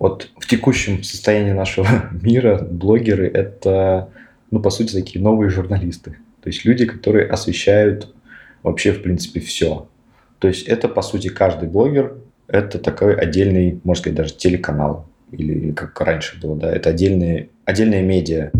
Вот в текущем состоянии нашего мира блогеры – это, ну, по сути, такие новые журналисты. То есть люди, которые освещают вообще, в принципе, все. То есть это, по сути, каждый блогер – это такой отдельный, можно сказать, даже телеканал. Или как раньше было, да, это отдельные, отдельные медиа.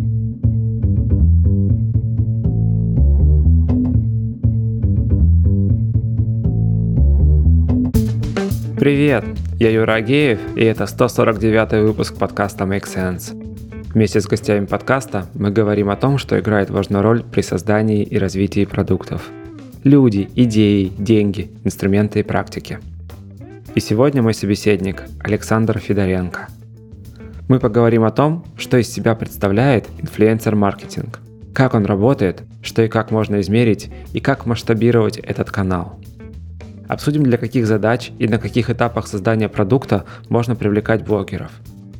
Привет, я Юра Агеев, и это 149 выпуск подкаста Make Sense. Вместе с гостями подкаста мы говорим о том, что играет важную роль при создании и развитии продуктов. Люди, идеи, деньги, инструменты и практики. И сегодня мой собеседник Александр Федоренко. Мы поговорим о том, что из себя представляет инфлюенсер-маркетинг, как он работает, что и как можно измерить и как масштабировать этот канал – Обсудим, для каких задач и на каких этапах создания продукта можно привлекать блогеров.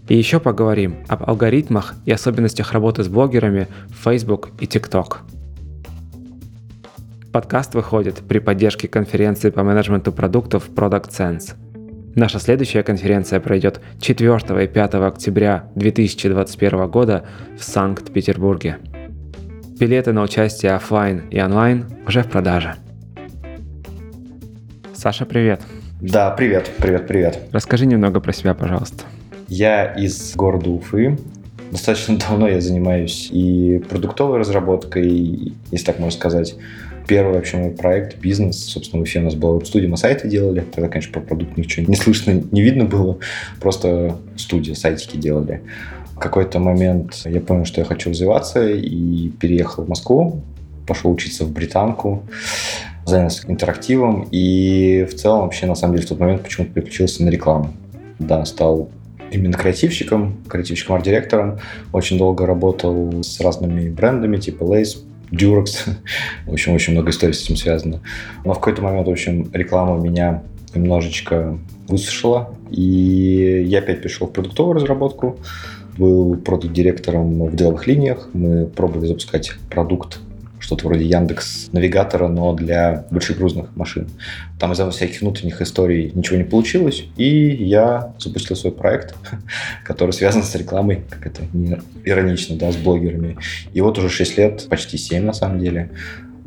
И еще поговорим об алгоритмах и особенностях работы с блогерами в Facebook и TikTok. Подкаст выходит при поддержке конференции по менеджменту продуктов Product Sense. Наша следующая конференция пройдет 4 и 5 октября 2021 года в Санкт-Петербурге. Билеты на участие офлайн и онлайн уже в продаже. Саша, привет. Да, привет, привет, привет. Расскажи немного про себя, пожалуйста. Я из города Уфы. Достаточно давно я занимаюсь и продуктовой разработкой, если так можно сказать. Первый вообще мой проект, бизнес, собственно, в Уфе у нас была веб-студия, мы сайты делали. Тогда, конечно, про продукт ничего не слышно, не видно было. Просто студия, сайтики делали. В какой-то момент я понял, что я хочу развиваться и переехал в Москву, пошел учиться в британку занялся интерактивом и в целом вообще на самом деле в тот момент почему-то переключился на рекламу. Да, стал именно креативщиком, креативщиком, арт-директором. Очень долго работал с разными брендами типа Lace, Durex. в общем, очень много историй с этим связано. Но в какой-то момент, в общем, реклама меня немножечко высушила, и я опять пришел в продуктовую разработку, был продукт-директором в деловых линиях. Мы пробовали запускать продукт что-то вроде Яндекс Навигатора, но для больших грузных машин. Там из-за всяких внутренних историй ничего не получилось, и я запустил свой проект, который связан с рекламой, как это не иронично, да, с блогерами. И вот уже 6 лет, почти 7 на самом деле,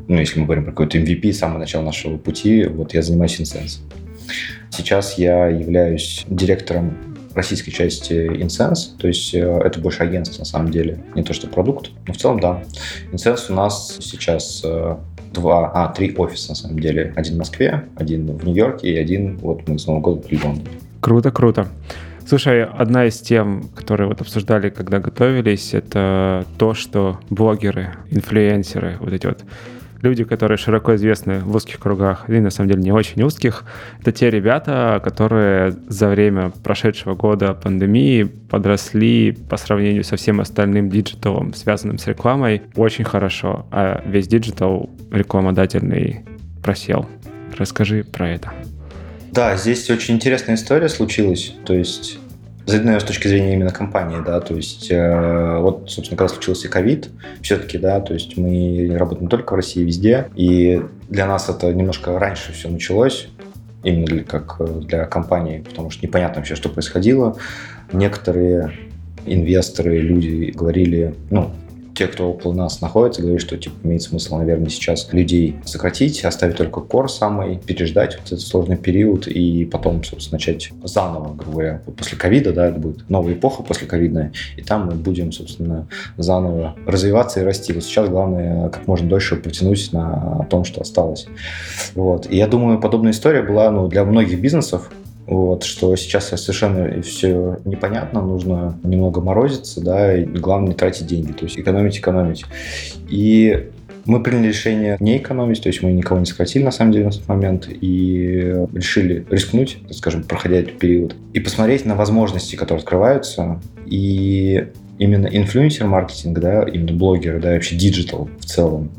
ну, если мы говорим про какой-то MVP, с самого начала нашего пути, вот я занимаюсь Insense. Сейчас я являюсь директором российской части Insense, то есть э, это больше агентство на самом деле, не то что продукт, но в целом да. Insense у нас сейчас э, два, а, три офиса на самом деле. Один в Москве, один в Нью-Йорке и один вот мы с Нового года в Лондоне. Круто, круто. Слушай, одна из тем, которые вот обсуждали, когда готовились, это то, что блогеры, инфлюенсеры, вот эти вот люди, которые широко известны в узких кругах, и на самом деле не очень узких, это те ребята, которые за время прошедшего года пандемии подросли по сравнению со всем остальным диджиталом, связанным с рекламой, очень хорошо, а весь диджитал рекламодательный просел. Расскажи про это. Да, здесь очень интересная история случилась. То есть наверное, с точки зрения именно компании, да, то есть э, вот, собственно, когда случился ковид, все-таки, да, то есть мы работаем только в России, везде, и для нас это немножко раньше все началось, именно для, как для компании, потому что непонятно вообще, что происходило. Некоторые инвесторы, люди говорили, ну, те, кто около нас находится, говорят, что типа, имеет смысл, наверное, сейчас людей сократить, оставить только кор самый, переждать вот этот сложный период и потом, собственно, начать заново, грубо говоря. После ковида, да, это будет новая эпоха после ковидная, и там мы будем, собственно, заново развиваться и расти. Вот сейчас главное как можно дольше потянуть на том, что осталось. Вот. И я думаю, подобная история была ну, для многих бизнесов, вот, что сейчас совершенно все непонятно, нужно немного морозиться, да, и главное не тратить деньги, то есть экономить, экономить. И мы приняли решение не экономить, то есть мы никого не сократили на самом деле на тот момент и решили рискнуть, скажем, проходя этот период, и посмотреть на возможности, которые открываются, и именно инфлюенсер-маркетинг, да, именно блогеры, да, вообще диджитал в целом,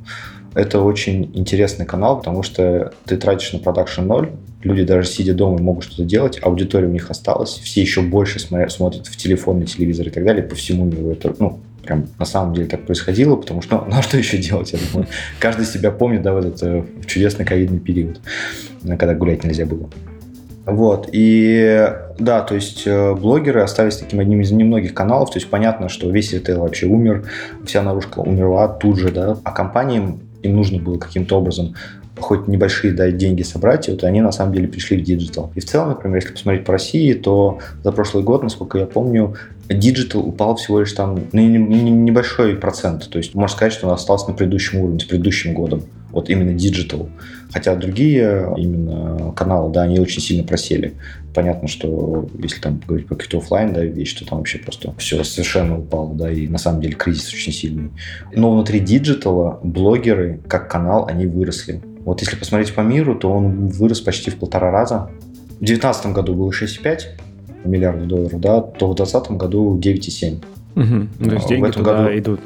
это очень интересный канал, потому что ты тратишь на продакшн ноль, люди даже сидя дома могут что-то делать, аудитория у них осталась, все еще больше смотрят, смотрят в телефон, на телевизор и так далее, по всему миру. Это, ну, прям на самом деле так происходило, потому что, ну, а что еще делать, я думаю. Каждый себя помнит, да, в этот э, чудесный ковидный период, когда гулять нельзя было. Вот, и да, то есть э, блогеры остались таким одним из немногих каналов, то есть понятно, что весь ритейл вообще умер, вся наружка умерла тут же, да, а компаниям им нужно было каким-то образом хоть небольшие да, деньги собрать, и вот они на самом деле пришли в диджитал. И в целом, например, если посмотреть по России, то за прошлый год, насколько я помню, диджитал упал всего лишь там ну, небольшой процент. То есть можно сказать, что он остался на предыдущем уровне, с предыдущим годом. Вот именно диджитал. Хотя другие именно каналы, да, они очень сильно просели. Понятно, что если там говорить про какие-то офлайн, да, вещи, то там вообще просто все совершенно упало, да, и на самом деле кризис очень сильный. Но внутри диджитала блогеры, как канал, они выросли. Вот если посмотреть по миру, то он вырос почти в полтора раза. В 2019 году было 6,5 миллиардов долларов, да, то в 2020 году 9,7. Угу. То есть деньги в этом туда году... идут.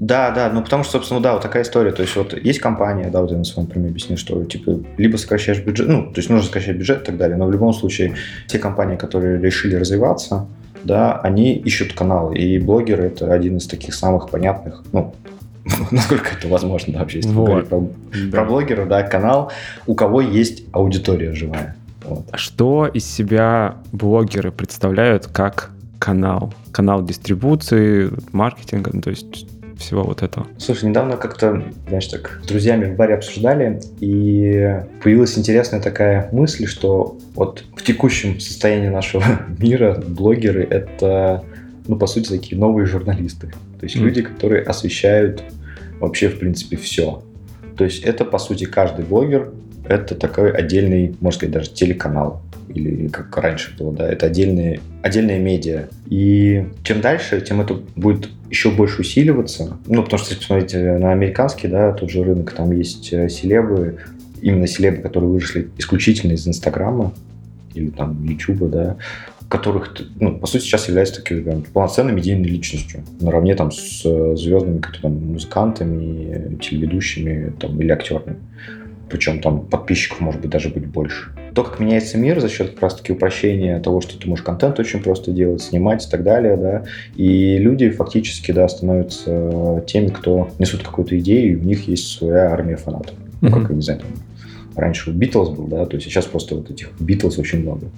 Да, да, ну потому что, собственно, да, вот такая история. То есть вот есть компания, да, вот я на своем примере объяснил, что типа либо сокращаешь бюджет, ну, то есть нужно сокращать бюджет и так далее, но в любом случае те компании, которые решили развиваться, да, они ищут каналы, и блогеры это один из таких самых понятных, ну, насколько это возможно вообще, если вот. говорить про, да. про блогеров, да, канал, у кого есть аудитория живая. Вот. А что из себя блогеры представляют как канал? Канал дистрибуции, маркетинга, ну, то есть всего вот этого? Слушай, недавно как-то, знаешь, так с друзьями в баре обсуждали, и появилась интересная такая мысль, что вот в текущем состоянии нашего мира блогеры — это, ну, по сути, такие новые журналисты. То есть mm. люди, которые освещают вообще, в принципе, все. То есть это, по сути, каждый блогер — это такой отдельный, можно сказать, даже телеканал или как раньше было, да, это отдельные, отдельные медиа. И чем дальше, тем это будет еще больше усиливаться. Ну, потому что, если посмотреть на американский, да, тот же рынок, там есть э, селебы, именно селебы, которые вышли исключительно из Инстаграма или там Ютуба, да, которых, ну, по сути, сейчас являются такой прям, полноценной медийной личностью, наравне там с э, звездными там музыкантами, телеведущими там, или актерами причем там подписчиков может быть даже быть больше. То, как меняется мир за счет как раз-таки упрощения того, что ты можешь контент очень просто делать, снимать и так далее, да, и люди фактически, да, становятся теми, кто несут какую-то идею, и у них есть своя армия фанатов. Ну, как, я не знаю, там, раньше у Битлз был, да, то есть сейчас просто вот этих Битлз очень много.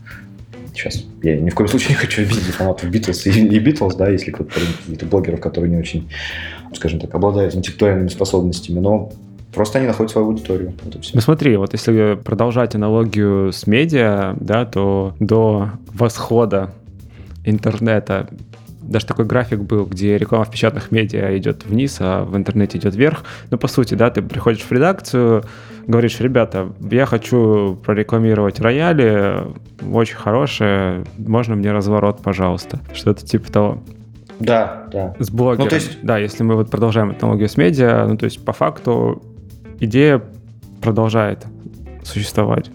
Сейчас я ни в коем случае не хочу обидеть фанатов Битлз и Битлз, да, если кто-то каких-то блогеров, которые не очень, скажем так, обладают интеллектуальными способностями, но Просто они находят свою аудиторию. Вот ну смотри, вот если продолжать аналогию с медиа, да, то до восхода интернета даже такой график был, где реклама в печатных медиа идет вниз, а в интернете идет вверх. Ну, по сути, да, ты приходишь в редакцию, говоришь, ребята, я хочу прорекламировать рояли, очень хорошие, можно мне разворот, пожалуйста. Что-то типа того. Да, да. С блогером. Ну, то есть... Да, если мы вот продолжаем аналогию с медиа, ну, то есть по факту идея продолжает существовать.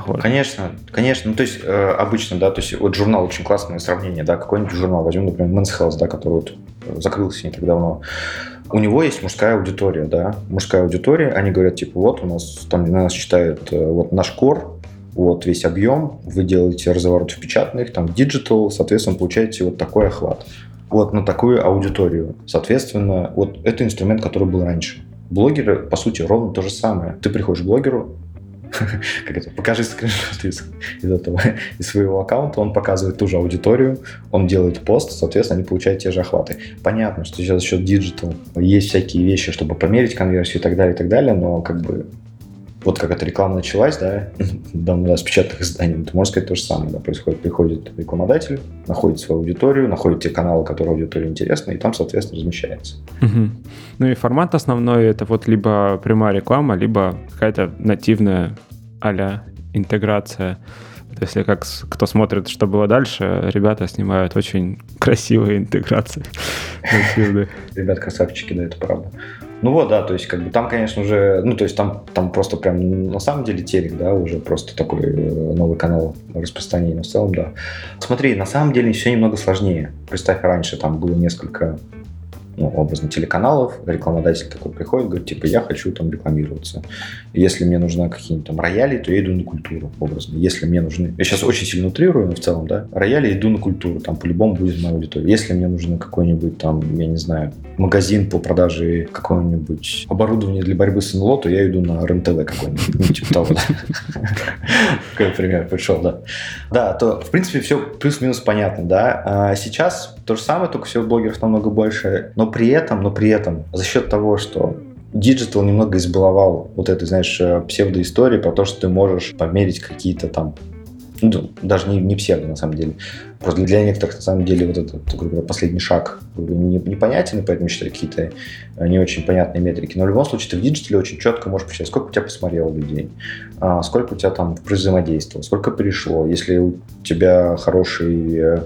Похоже. Конечно, конечно. Ну, то есть, э, обычно, да, то есть, вот журнал очень классное сравнение, да, какой-нибудь журнал, возьмем, например, Men's Health, да, который вот закрылся не так давно. У него есть мужская аудитория, да, мужская аудитория, они говорят, типа, вот у нас, там, на нас читают, э, вот наш core, вот весь объем, вы делаете разворот в печатных, там, диджитал, соответственно, получаете вот такой охват. Вот на такую аудиторию. Соответственно, вот это инструмент, который был раньше. Блогеры, по сути, ровно то же самое. Ты приходишь к блогеру, как это, покажи скриншот из, из этого, из своего аккаунта, он показывает ту же аудиторию, он делает пост, соответственно, они получают те же охваты. Понятно, что сейчас за счет диджитал. Есть всякие вещи, чтобы померить конверсию и так далее, и так далее, но как бы вот как эта реклама началась, да, давно да, с печатных изданий, то можно сказать то же самое, да, происходит, приходит рекламодатель, находит свою аудиторию, находит те каналы, которые аудитории интересны, и там, соответственно, размещается. Угу. Ну и формат основной это вот либо прямая реклама, либо какая-то нативная а интеграция. Если как кто смотрит, что было дальше, ребята снимают очень красивые интеграции. Ребят красавчики, да, это правда. Ну вот, да, то есть как бы там, конечно, уже, ну то есть там, там просто прям на самом деле телек, да, уже просто такой э, новый канал распространения, но в целом, да. Смотри, на самом деле все немного сложнее. Представь, раньше там было несколько ну, образно, телеканалов, рекламодатель такой приходит, говорит, типа, я хочу там рекламироваться. Если мне нужны какие-нибудь там рояли, то я иду на культуру, образно. Если мне нужны... Я сейчас очень сильно утрирую, но в целом, да, рояли иду на культуру, там по-любому будет моя аудитория. Если мне нужно какой-нибудь там, я не знаю, магазин по продаже какого-нибудь оборудования для борьбы с НЛО, то я иду на РНТВ какой-нибудь, ну, типа того, да. Пример пришел, да. Да, то, в принципе, все плюс-минус понятно, да. А сейчас то же самое, только все блогеров намного больше, но при этом, но при этом, за счет того, что Digital немного избаловал вот этой, знаешь, э, псевдоистории про то, что ты можешь померить какие-то там ну, даже не, не псевдо, на самом деле. Просто для некоторых, на самом деле, вот этот, грубо говоря, последний шаг не, непонятен, и поэтому считают какие-то э, не очень понятные метрики. Но в любом случае ты в диджитале очень четко можешь посчитать, сколько у тебя посмотрело людей, а, сколько у тебя там взаимодействовало, сколько перешло. Если у тебя хороший, э,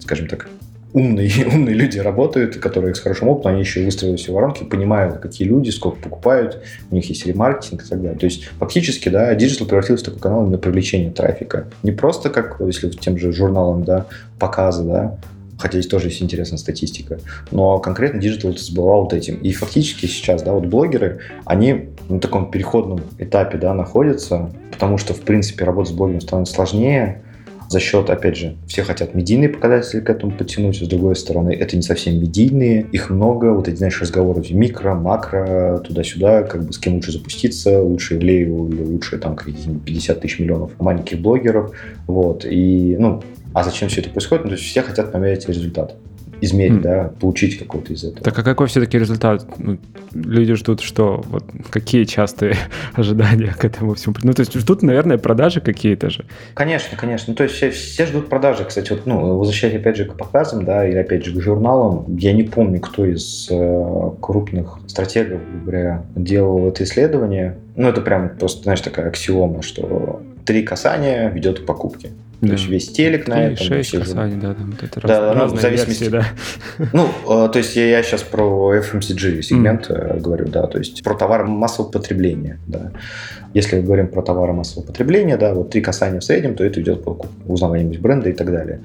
скажем так, умные, умные люди работают, которые с хорошим опытом, они еще и выстроили все воронки, понимают, какие люди, сколько покупают, у них есть ремаркетинг и так далее. То есть фактически, да, диджитал превратился в такой канал на привлечение трафика. Не просто как, если тем же журналом, да, показы, да, хотя здесь тоже есть интересная статистика, но конкретно диджитал избаловал вот этим. И фактически сейчас, да, вот блогеры, они на таком переходном этапе, да, находятся, потому что, в принципе, работать с блогером становится сложнее, за счет, опять же, все хотят медийные показатели к этому подтянуть, с другой стороны, это не совсем медийные, их много, вот эти, знаешь, разговоры микро, макро, туда-сюда, как бы с кем лучше запуститься, лучше Ивлееву или лучше там какие-нибудь 50 тысяч миллионов маленьких блогеров, вот, и, ну, а зачем все это происходит? Ну, то есть все хотят померить результат измерить, mm. да, получить какой-то из этого. Так а какой все-таки результат? Ну, люди ждут, что вот какие частые ожидания к этому всему? Ну, то есть ждут, наверное, продажи какие-то же. Конечно, конечно. Ну, то есть все, все ждут продажи. Кстати, вот, ну, возвращаясь опять же к показам, да, или опять же к журналам, я не помню, кто из э, крупных стратегов, говоря, делал это исследование. Ну, это прям просто, знаешь, такая аксиома, что три касания ведет к покупке. Да. То есть весь телек на этом. 6 касаний, да, там это да, раз, ну, в зависимости, версии, да. Ну, э, то есть я, я сейчас про FMCG сегмент mm. говорю, да, то есть про товары массового потребления, да. Если мы говорим про товары массового потребления, да, вот три касания в среднем, то это идет по узнаванию бренда и так далее.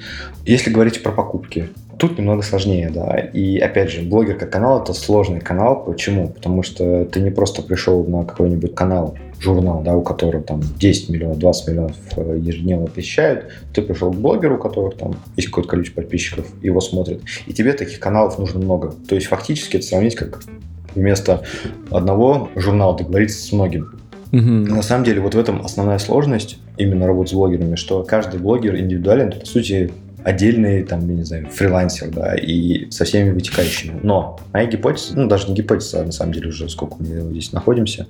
Если говорить про покупки, Тут немного сложнее, да. И опять же, блогер как канал это сложный канал. Почему? Потому что ты не просто пришел на какой-нибудь канал, журнал, да, у которого там 10 миллионов, 20 миллионов э, ежедневно посещают, ты пришел к блогеру, у которых там есть какое-то количество подписчиков, его смотрят, и тебе таких каналов нужно много. То есть фактически это сравнить как вместо одного журнала договориться с многим. Угу. На самом деле вот в этом основная сложность именно работы с блогерами, что каждый блогер индивидуален, по сути, отдельный, там, я не знаю, фрилансер, да, и со всеми вытекающими. Но моя гипотеза, ну, даже не гипотеза, а на самом деле уже сколько мы здесь находимся,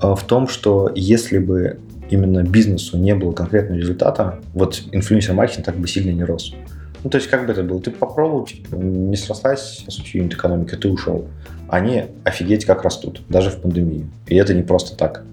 э, в том, что если бы именно бизнесу не было конкретного результата, вот инфлюенсер-маркетинг так бы сильно не рос. Ну, то есть, как бы это было? Ты попробовал, типа, не срослась, по сути, юнит экономика, ты ушел. Они офигеть как растут, даже в пандемию. И это не просто так.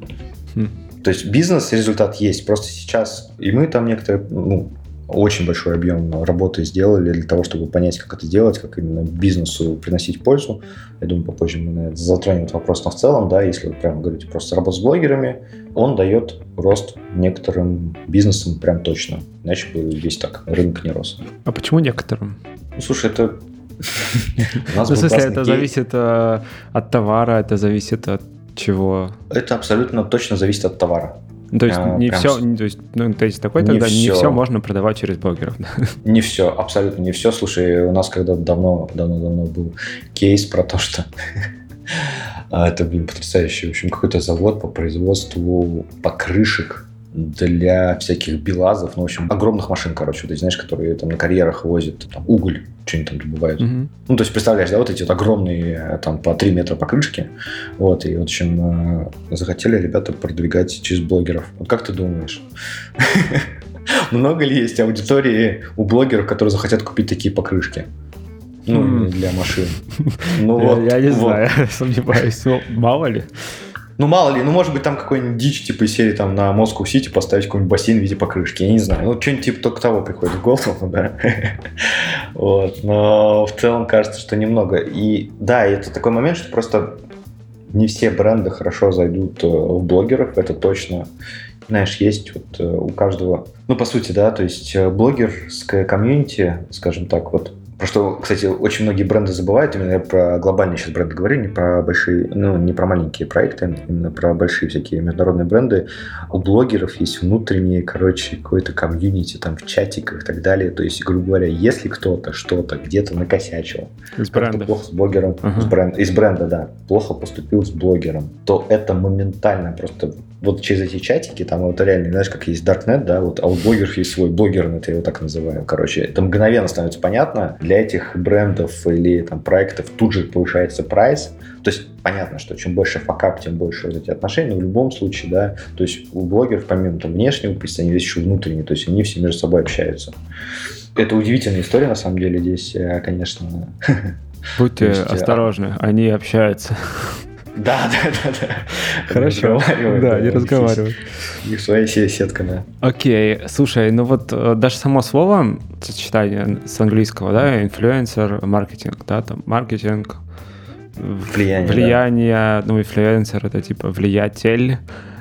Хм. То есть бизнес результат есть. Просто сейчас и мы там некоторые, ну, очень большой объем работы сделали для того, чтобы понять, как это делать, как именно бизнесу приносить пользу. Я думаю, попозже мы наверное, затронем этот вопрос, но в целом, да, если вы прямо говорите просто работа с блогерами, он дает рост некоторым бизнесам прям точно. Иначе бы весь так рынок не рос. А почему некоторым? Ну, слушай, это... Ну, в смысле, это зависит э, от товара, это зависит от чего? Это абсолютно точно зависит от товара. Ну, то есть а, не все, то есть, ну, то есть такой не тогда все. не все можно продавать через блогеров. Не все, абсолютно не все. Слушай, у нас когда давно, давно, давно был кейс про то, что а, это, блин, потрясающий. В общем, какой-то завод по производству покрышек для всяких белазов, ну, в общем, огромных машин, короче, ты знаешь, которые там на карьерах возят там, уголь, что-нибудь там добывают. Угу. Ну, то есть, представляешь, да, вот эти вот огромные, там, по 3 метра покрышки, вот, и, в общем, э, захотели ребята продвигать через блогеров. Вот как ты думаешь? Много ли есть аудитории у блогеров, которые захотят купить такие покрышки? Ну, для машин. Ну, вот, я не знаю, сомневаюсь. Ну, мало ли. Ну, мало ли, ну, может быть, там какой-нибудь дичь, типа, серии там на Москву Сити поставить какой-нибудь бассейн в виде покрышки, я не знаю. Ну, что-нибудь типа только того приходит в голову, да. Вот, но в целом кажется, что немного. И да, это такой момент, что просто не все бренды хорошо зайдут э, в блогеров, это точно. Знаешь, есть вот э, у каждого, ну, по сути, да, то есть э, блогерская комьюнити, скажем так, вот Про что, кстати, очень многие бренды забывают, именно про глобальные сейчас бренды говорю, не про большие, ну, не про маленькие проекты, именно про большие всякие международные бренды. У блогеров есть внутренние, короче, какой-то комьюнити там в чатиках и так далее. То есть, грубо говоря, если кто-то что-то где-то накосячил, из бренда. плохо с блогером, uh-huh. из, бренда, из бренда, да, плохо поступил с блогером, то это моментально просто вот через эти чатики, там вот реально, знаешь, как есть Darknet, да, вот, а у блогеров есть свой блогернет, я его так называю. Короче, это мгновенно становится понятно. Для этих брендов или там проектов тут же повышается прайс. То есть понятно, что чем больше факап, тем больше вот эти отношения, но в любом случае, да, то есть у блогеров помимо там внешнего они есть еще внутренние, то есть они все между собой общаются. Это удивительная история, на самом деле, здесь, э, конечно. Будьте есть, а осторожны, они общаются. Да, да, да, да. Хорошо. Да, не разговаривают. Их своя сетка, да. Окей, слушай, ну вот э, даже само слово, сочетание с английского, да, инфлюенсер, маркетинг, да, там маркетинг, влияние, влияние, ну, инфлюенсер это типа влиятель,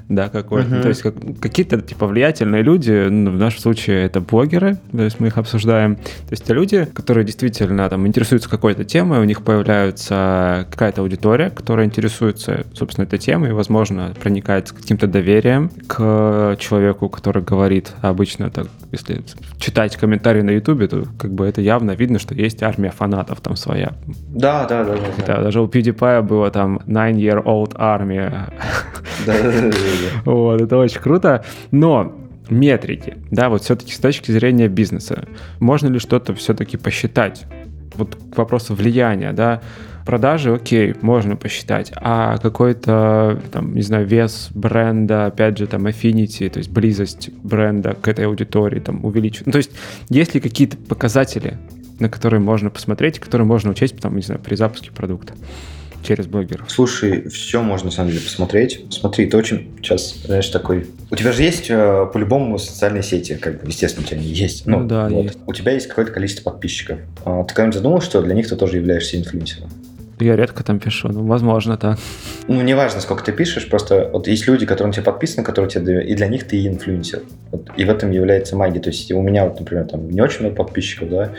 да, какой-то. Угу. То есть как, какие-то типа влиятельные люди, ну, в нашем случае это блогеры, то есть мы их обсуждаем. То есть это люди, которые действительно там интересуются какой-то темой, у них появляется какая-то аудитория, которая интересуется, собственно, этой темой, и, возможно, проникает с каким-то доверием к человеку, который говорит. А обычно так, если читать комментарии на Ютубе, то как бы это явно видно, что есть армия фанатов там своя. Да, да, да. Да, да даже у PewDiePie было там nine-year-old army. Да, да, да. Вот, это очень круто. Но метрики, да, вот все-таки с точки зрения бизнеса, можно ли что-то все-таки посчитать? Вот к вопросу влияния, да, продажи, окей, можно посчитать, а какой-то, там, не знаю, вес бренда, опять же, там, affinity, то есть близость бренда к этой аудитории, там, увеличивать. Ну, то есть есть ли какие-то показатели, на которые можно посмотреть, которые можно учесть, там, не знаю, при запуске продукта? Через блогеров? Слушай, все можно на самом деле посмотреть. Смотри, ты очень сейчас, знаешь, такой... У тебя же есть э, по-любому социальные сети, как бы, естественно, у тебя они есть. Ну, ну да, вот. есть. У тебя есть какое-то количество подписчиков. А, ты когда-нибудь задумал, что для них ты тоже являешься инфлюенсером? Я редко там пишу, ну, возможно, так. Ну, неважно, сколько ты пишешь, просто вот есть люди, которые на тебя подписаны, которые тебе и для них ты инфлюенсер. Вот, и в этом является магия. То есть у меня, вот, например, там не очень много подписчиков, да,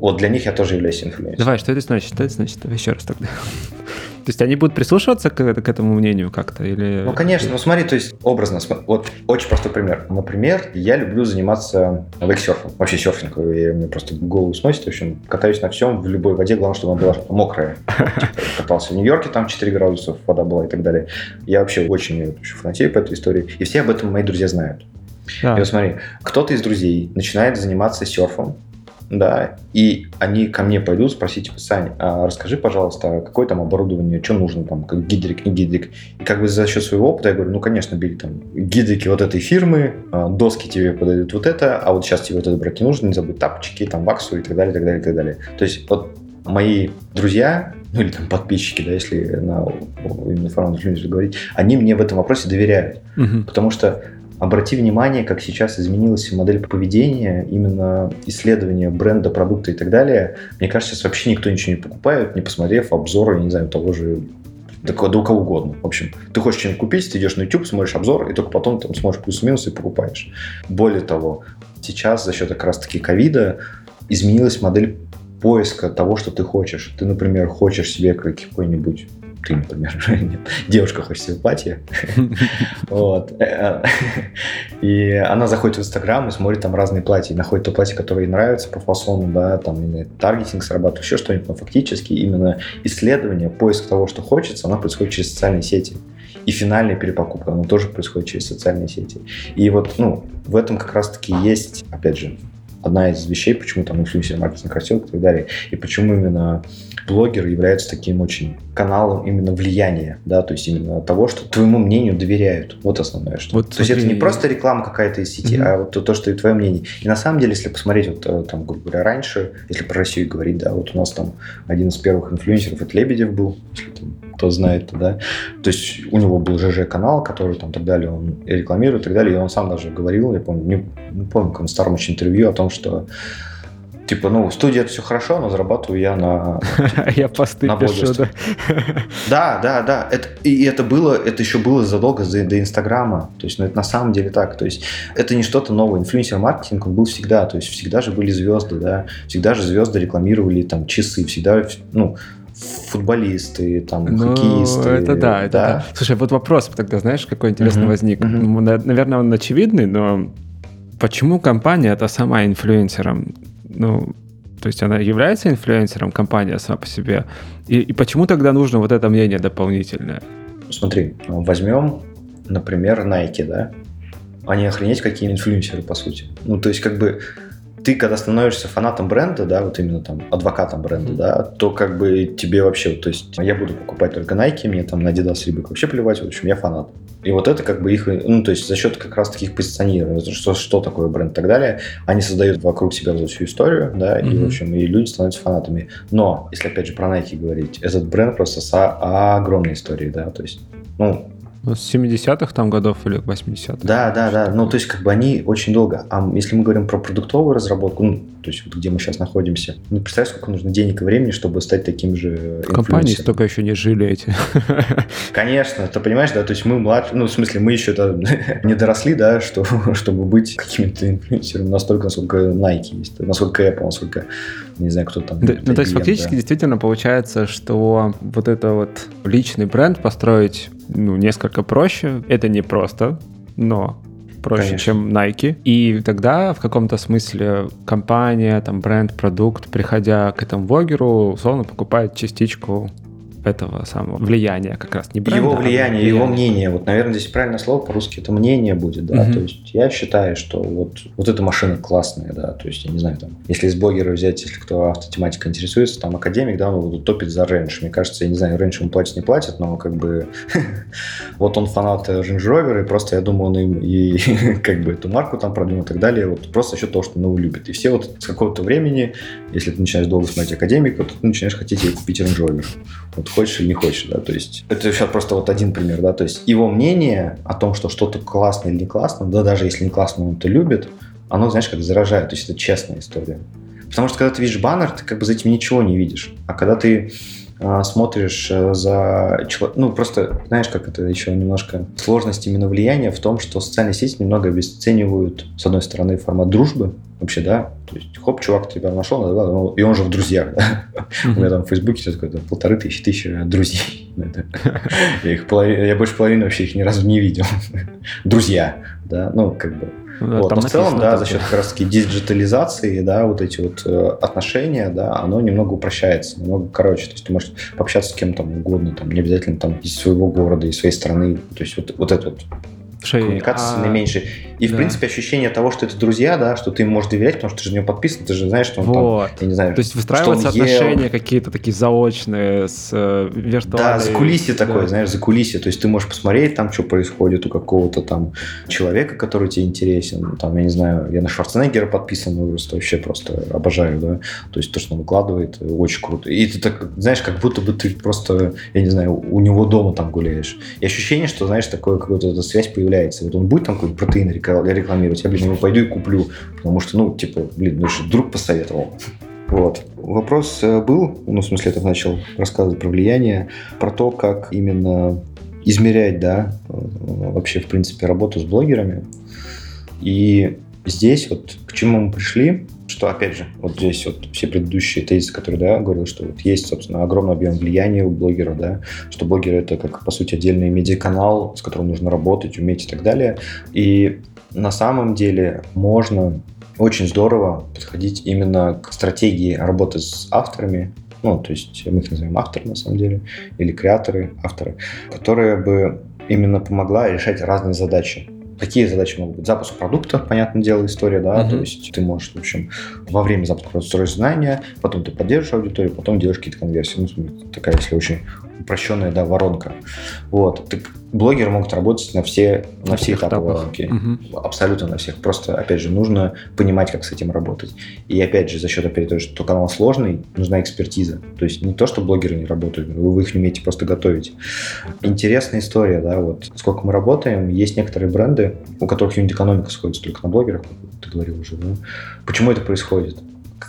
вот для них я тоже являюсь инфлюенсером. Давай, что это значит? Что это значит? Еще раз тогда. То есть они будут прислушиваться к, к этому мнению как-то? Или... Ну, конечно. Ну, смотри, то есть образно. Вот очень простой пример. Например, я люблю заниматься вейксерфом. Вообще серфинг. И мне просто голову сносит. В общем, катаюсь на всем, в любой воде. Главное, чтобы она была мокрая. Типа, катался в Нью-Йорке, там 4 градуса вода была и так далее. Я вообще очень фанатею по этой истории. И все об этом мои друзья знают. Да. И вот смотри, кто-то из друзей начинает заниматься серфом, да, и они ко мне пойдут спросить, типа, Сань, а расскажи, пожалуйста, какое там оборудование, что нужно там, как гидрик, не гидрик. И как бы за счет своего опыта я говорю, ну, конечно, бери там гидрики вот этой фирмы, а, доски тебе подойдут вот это, а вот сейчас тебе вот это брать не нужно, не забудь тапочки, там, ваксу и так далее, и так далее, и так далее. То есть вот мои друзья, ну или там подписчики, да, если на именно формат говорить, они мне в этом вопросе доверяют. Угу. Потому что Обрати внимание, как сейчас изменилась модель поведения, именно исследование бренда, продукта и так далее. Мне кажется, сейчас вообще никто ничего не покупает, не посмотрев обзоры, не знаю, того же да, да у кого угодно. В общем, ты хочешь что-нибудь купить, ты идешь на YouTube, смотришь обзор, и только потом там смотришь плюс-минус и покупаешь. Более того, сейчас за счет как раз-таки ковида изменилась модель поиска того, что ты хочешь. Ты, например, хочешь себе какой-нибудь ты, например, девушка хочет себе платье, вот, и она заходит в Инстаграм и смотрит там разные платья, и находит то платье, которое ей нравится по фасону, да, там именно таргетинг срабатывает, еще что-нибудь, но фактически именно исследование, поиск того, что хочется, оно происходит через социальные сети. И финальная перепокупка, она тоже происходит через социальные сети. И вот, ну, в этом как раз-таки есть, опять же, одна из вещей, почему там инфлюенсер маркетинг растет и так далее, и почему именно блогер является таким очень каналом именно влияния, да, то есть именно того, что твоему мнению доверяют. Вот основное, что. Вот, то есть это не просто реклама какая-то из сети, mm-hmm. а вот то, то, что и твое мнение. И на самом деле, если посмотреть, вот э, там, грубо говоря, раньше, если про Россию говорить, да, вот у нас там один из первых инфлюенсеров, это Лебедев был, если там, кто знает, да. То есть у него был ЖЖ-канал, который там так далее, он рекламирует и так далее, и он сам даже говорил, я помню, не, не помню, в каком старом очень интервью о том, что типа, ну, в студии это все хорошо, но зарабатываю я на... Я посты на пишу, да. Да, да, да. Это, и это было, это еще было задолго до, до Инстаграма. То есть, ну, это на самом деле так. То есть, это не что-то новое. Инфлюенсер-маркетинг, он был всегда. То есть, всегда же были звезды, да. Всегда же звезды рекламировали там часы. Всегда, ну, футболисты, там, Ну, хоккеисты. это да, это да. Слушай, вот вопрос тогда, знаешь, какой интересный Мгм, возник. на- Наверное, он очевидный, но почему компания это сама инфлюенсером? Ну, то есть она является инфлюенсером, компания сама по себе. И, и почему тогда нужно вот это мнение дополнительное? Смотри, возьмем, например, Nike, да? Они охренеть какие инфлюенсеры, по сути. Ну, то есть, как бы, ты, когда становишься фанатом бренда, да, вот именно там адвокатом бренда, Мгм. да, то как бы тебе вообще, то есть я буду покупать только Nike, мне там на Adidas Reebok вообще плевать, в общем, я фанат. И вот это как бы их, ну, то есть за счет как раз таких позиционирования, что, что такое бренд и так далее, они создают вокруг себя вот всю историю, да, и, Мгм. в общем, и люди становятся фанатами. Но, если опять же про Nike говорить, этот бренд просто с огромной историей, да, то есть, Ну, С 70-х там годов или 80-х? да, да, да. Ну, то есть, как бы они очень долго. А если мы говорим про продуктовую разработку, ну, то есть, вот где мы сейчас находимся, ну, представь, сколько нужно денег и времени, чтобы стать таким же В компании столько еще не жили эти. Конечно, ты понимаешь, да, то есть мы младше, ну, в смысле, мы еще это не доросли, да, что, чтобы быть каким-то инфлюенсером настолько, насколько Nike есть, насколько Apple, насколько, не знаю, кто там. Да, ну, то есть фактически да. действительно получается, что вот это вот личный бренд построить ну, несколько проще. Это не просто, но проще, Конечно. чем Nike. И тогда в каком-то смысле компания, там бренд, продукт, приходя к этому блогеру, условно покупает частичку этого самого влияния как раз не бренда, его а влияние, его влияния. мнение. Вот, наверное, здесь правильное слово по-русски это мнение будет, да. Мгм. То есть я считаю, что вот, вот эта машина классная, да. То есть, я не знаю, там, если из блогера взять, если кто автотематикой интересуется, там академик, да, он вот топит за Range. Мне кажется, я не знаю, Range ему платит, не платит, но как бы вот он фанат Range Rover, и просто я думаю, он им и как бы эту марку там продвинул и так далее, вот просто счет того, что он его любит. И все вот с какого-то времени, если ты начинаешь долго смотреть академика, то ты начинаешь хотеть купить Range Rover. Вот хочешь или не хочешь, да, то есть это сейчас просто вот один пример, да, то есть его мнение о том, что что-то классно или не классно, да, даже если не классно, он это любит, оно, знаешь, как заражает, то есть это честная история. Потому что когда ты видишь баннер, ты как бы за этим ничего не видишь. А когда ты смотришь э, за чело- ну просто знаешь, как это еще немножко сложность именно влияния в том, что социальные сети немного обесценивают, с одной стороны, формат дружбы, вообще, да, то есть, хоп, чувак тебя нашел, да, ну, и он же в друзьях, да, у меня там в Фейсбуке такое, там, полторы тысячи тысяч друзей. Я, их я больше половины вообще их ни разу не видел. Друзья, да, ну, как бы. Вот. там Но в целом, да, за счет как раз таки диджитализации, да, вот эти вот э, отношения, да, оно немного упрощается, немного короче. То есть ты можешь пообщаться с кем там угодно, там, не обязательно там из своего города, из своей страны. То есть вот, вот это вот Слушай, коммуникация а- наименьшей. И, в да. принципе, ощущение того, что это друзья, да, что ты им можешь доверять, потому что ты же на него подписан, ты же знаешь, что он там, Вот. я не знаю, То есть выстраиваются он ел. отношения какие-то такие заочные с э, виртуальной... Да, за кулисье да. такое, знаешь, за кулисье. То есть ты можешь посмотреть там, что происходит у какого-то там человека, который тебе интересен. Там, я не знаю, я на Шварценеггера подписан, ну, просто вообще просто обожаю, да. То есть то, что он выкладывает, очень круто. И ты так, знаешь, как будто бы ты просто, я не знаю, у него дома там гуляешь. И ощущение, что, знаешь, такое какая-то связь появляется. Вот он будет там какой-то протеин рекла- рекламировать, я, блин, его пойду и куплю. Потому что, ну, типа, блин, ну, что друг посоветовал. Вот. Вопрос э, был, ну, в смысле, так начал рассказывать про влияние, про то, как именно измерять, да, э, вообще, в принципе, работу с блогерами. И здесь вот к чему мы пришли, что, опять же, вот здесь вот все предыдущие тезисы, которые, да, говорил, что вот есть, собственно, огромный объем влияния у блогера, да, что блогер это как, по сути, отдельный медиаканал, с которым нужно работать, уметь и так далее. И на самом деле можно очень здорово подходить именно к стратегии работы с авторами, ну, то есть мы их называем авторы на самом деле, или креаторы, авторы, которая бы именно помогла решать разные задачи. Какие задачи могут быть? Запуск продукта, понятное дело, история, да, Мгм. то есть ты можешь, в общем, во время запуска строить знания, потом ты поддерживаешь аудиторию, потом делаешь какие-то конверсии. Ну, такая, если очень упрощенная, да, воронка. Вот. Так блогеры могут работать на все, на, На все этапы этапах. воронки. Мгм. Абсолютно на всех. Просто, опять же, нужно понимать, как с этим работать. И опять же, за счет, опять того, что канал сложный, нужна экспертиза. То есть не то, что блогеры не работают, вы, вы их не умеете просто готовить. Интересная история, да, вот сколько мы работаем, есть некоторые бренды, у которых юнит-экономика сходится только на блогерах, ты говорил уже, да. Почему это происходит?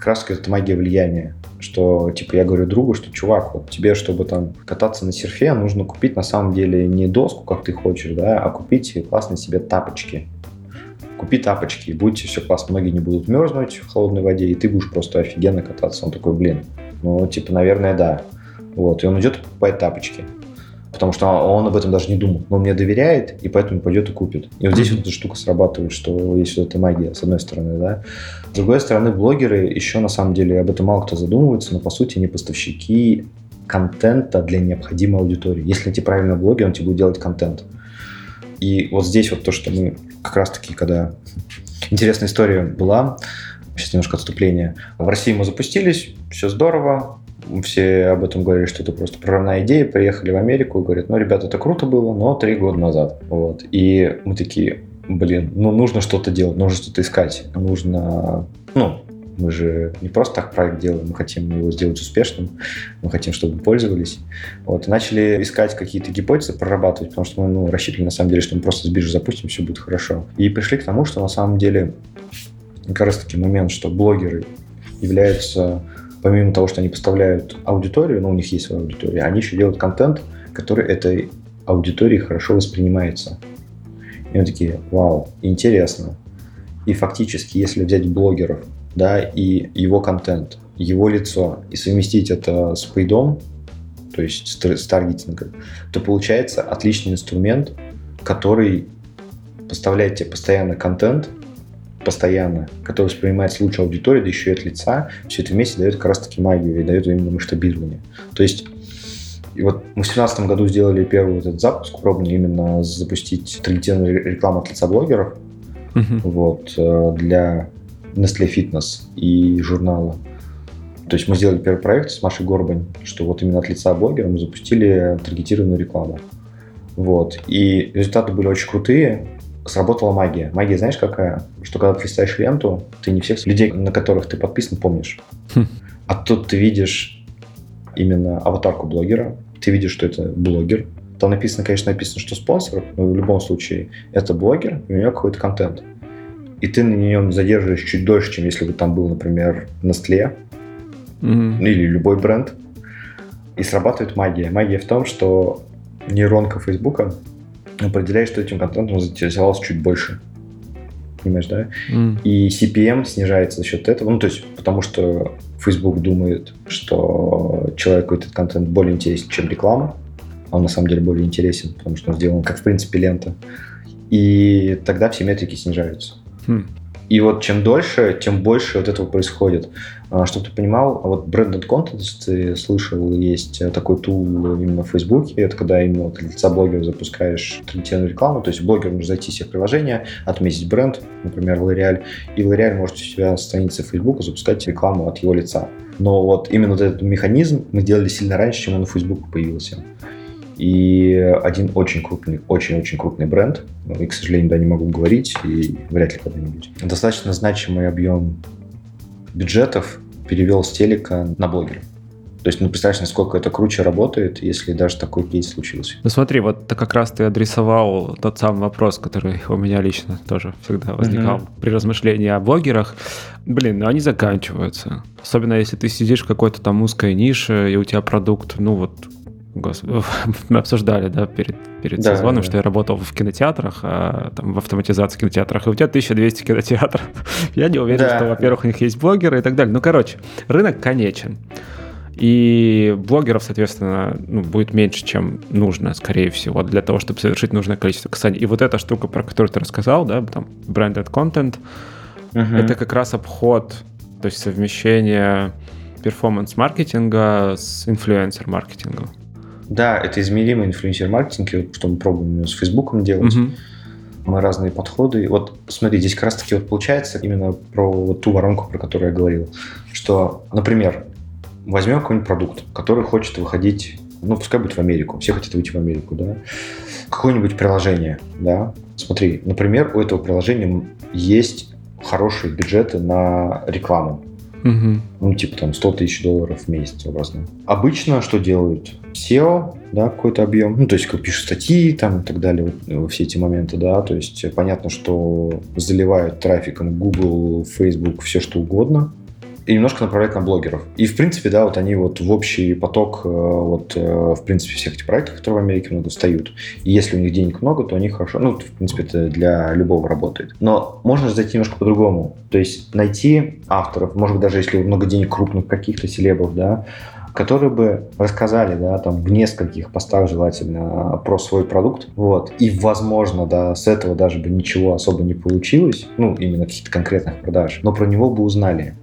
Как раз это магия влияния. Что, типа, я говорю другу, что, чувак, вот тебе, чтобы там кататься на серфе, нужно купить на самом деле не доску, как ты хочешь, да, а купить классные себе тапочки. Купи тапочки, и будет все классно. Ноги не будут мерзнуть в холодной воде, и ты будешь просто офигенно кататься. Он такой, блин, ну, типа, наверное, да. Вот, и он идет и покупает тапочки потому что он об этом даже не думал. Он мне доверяет, и поэтому пойдет и купит. И вот здесь вот эта штука срабатывает, что есть вот эта магия, с одной стороны, да. С другой стороны, блогеры еще на самом деле об этом мало кто задумывается, но по сути они поставщики контента для необходимой аудитории. Если найти правильного блогера, он тебе будет делать контент. И вот здесь вот то, что мы как раз-таки, когда интересная история была, сейчас немножко отступление. В России мы запустились, все здорово, все об этом говорили, что это просто прорывная идея, приехали в Америку и говорят, ну, ребята, это круто было, но три года назад. Вот. И мы такие, блин, ну, нужно что-то делать, нужно что-то искать, нужно, ну, мы же не просто так проект делаем, мы хотим его сделать успешным, мы хотим, чтобы пользовались. Вот, и начали искать какие-то гипотезы, прорабатывать, потому что мы ну, рассчитывали на самом деле, что мы просто с биржи запустим, все будет хорошо. И пришли к тому, что на самом деле как раз таки момент, что блогеры являются помимо того, что они поставляют аудиторию, ну, у них есть своя аудитория, они еще делают контент, который этой аудитории хорошо воспринимается. И мы такие, вау, интересно. И фактически, если взять блогеров, да, и его контент, его лицо, и совместить это с пейдом, то есть с таргетингом, то получается отличный инструмент, который поставляет тебе постоянно контент, постоянно, который воспринимается лучше аудитории, да еще и от лица, все это вместе дает как раз-таки магию и дает именно масштабирование. То есть и вот мы в 2017 году сделали первый этот запуск пробный, именно запустить таргетированную рекламу от лица блогеров uh-huh. вот, э, для Nestle Fitness и журнала. То есть мы сделали первый проект с Машей Горбань, что вот именно от лица блогера мы запустили таргетированную рекламу. Вот. И результаты были очень крутые сработала магия. Магия, знаешь, какая? Что когда ты листаешь ленту, ты не всех людей, на которых ты подписан, помнишь. Хм. А тут ты видишь именно аватарку блогера, ты видишь, что это блогер. Там написано, конечно, написано, что спонсор, но в любом случае это блогер, и у него какой-то контент. И ты на нем задерживаешь чуть дольше, чем если бы там был, например, Nestle mm-hmm. или любой бренд. И срабатывает магия. Магия в том, что нейронка Фейсбука определяет, что этим контентом заинтересовалось чуть больше. Понимаешь, да? Mm. И CPM снижается за счет этого. Ну, то есть, потому что Facebook думает, что человеку этот контент более интересен, чем реклама. Он на самом деле более интересен, потому что он сделан как, в принципе, лента. И тогда все метрики снижаются. Mm. И вот чем дольше, тем больше вот этого происходит. А, Чтобы ты понимал, вот branded content, ты слышал, есть такой тул именно в Фейсбуке, это когда именно от лица блогера запускаешь таргетированную рекламу, то есть блогер может зайти в себе приложение, отметить бренд, например, L'Oreal, и L'Oreal может у себя на странице Фейсбука запускать рекламу от его лица. Но вот именно вот этот механизм мы делали сильно раньше, чем он в Фейсбуке появился. И один очень крупный, очень-очень крупный бренд, и, к сожалению, да, не могу говорить, и вряд ли когда-нибудь. Достаточно значимый объем бюджетов перевел с телека на блогера. То есть, ну, представляешь, насколько это круче работает, если даже такой кейс случился. Ну, смотри, вот ты как раз ты адресовал тот самый вопрос, который у меня лично тоже всегда возникал uh-huh. при размышлении о блогерах. Блин, ну они заканчиваются. Особенно если ты сидишь в какой-то там узкой нише, и у тебя продукт, ну вот, Господи, мы обсуждали, да, перед, перед да, созвоном, да. что я работал в кинотеатрах, а, там, в автоматизации кинотеатрах, и у тебя 1200 кинотеатров. я не уверен, да. что, во-первых, у них есть блогеры и так далее. Ну, короче, рынок конечен. И блогеров, соответственно, ну, будет меньше, чем нужно, скорее всего, для того, чтобы совершить нужное количество касаний. И вот эта штука, про которую ты рассказал, да, там, branded content, uh-huh. это как раз обход, то есть совмещение перформанс-маркетинга с инфлюенсер-маркетингом. Да, это измеримый инфлюенсер-маркетинг, что мы пробуем с Фейсбуком делать. Угу. Мы разные подходы. Вот смотри, здесь как раз-таки вот получается именно про вот ту воронку, про которую я говорил. Что, например, возьмем какой-нибудь продукт, который хочет выходить, ну, пускай будет в Америку, все хотят выйти в Америку, да, какое-нибудь приложение, да, смотри, например, у этого приложения есть хорошие бюджеты на рекламу, Угу. Ну, типа там 100 тысяч долларов в месяц образно. Обычно что делают? SEO, да, какой-то объем, ну, то есть как пишут статьи там и так далее, вот, все эти моменты, да, то есть понятно, что заливают трафиком Google, Facebook, все что угодно, и немножко направлять на блогеров. И, в принципе, да, вот они вот в общий поток, э, вот, э, в принципе, всех этих проектов, которые в Америке много встают. И если у них денег много, то они хорошо, ну, в принципе, это для любого работает. Но можно же зайти немножко по-другому. То есть найти авторов, может быть, даже если много денег крупных каких-то селебов, да, которые бы рассказали, да, там в нескольких постах желательно про свой продукт, вот, и, возможно, да, с этого даже бы ничего особо не получилось, ну, именно каких-то конкретных продаж, но про него бы узнали,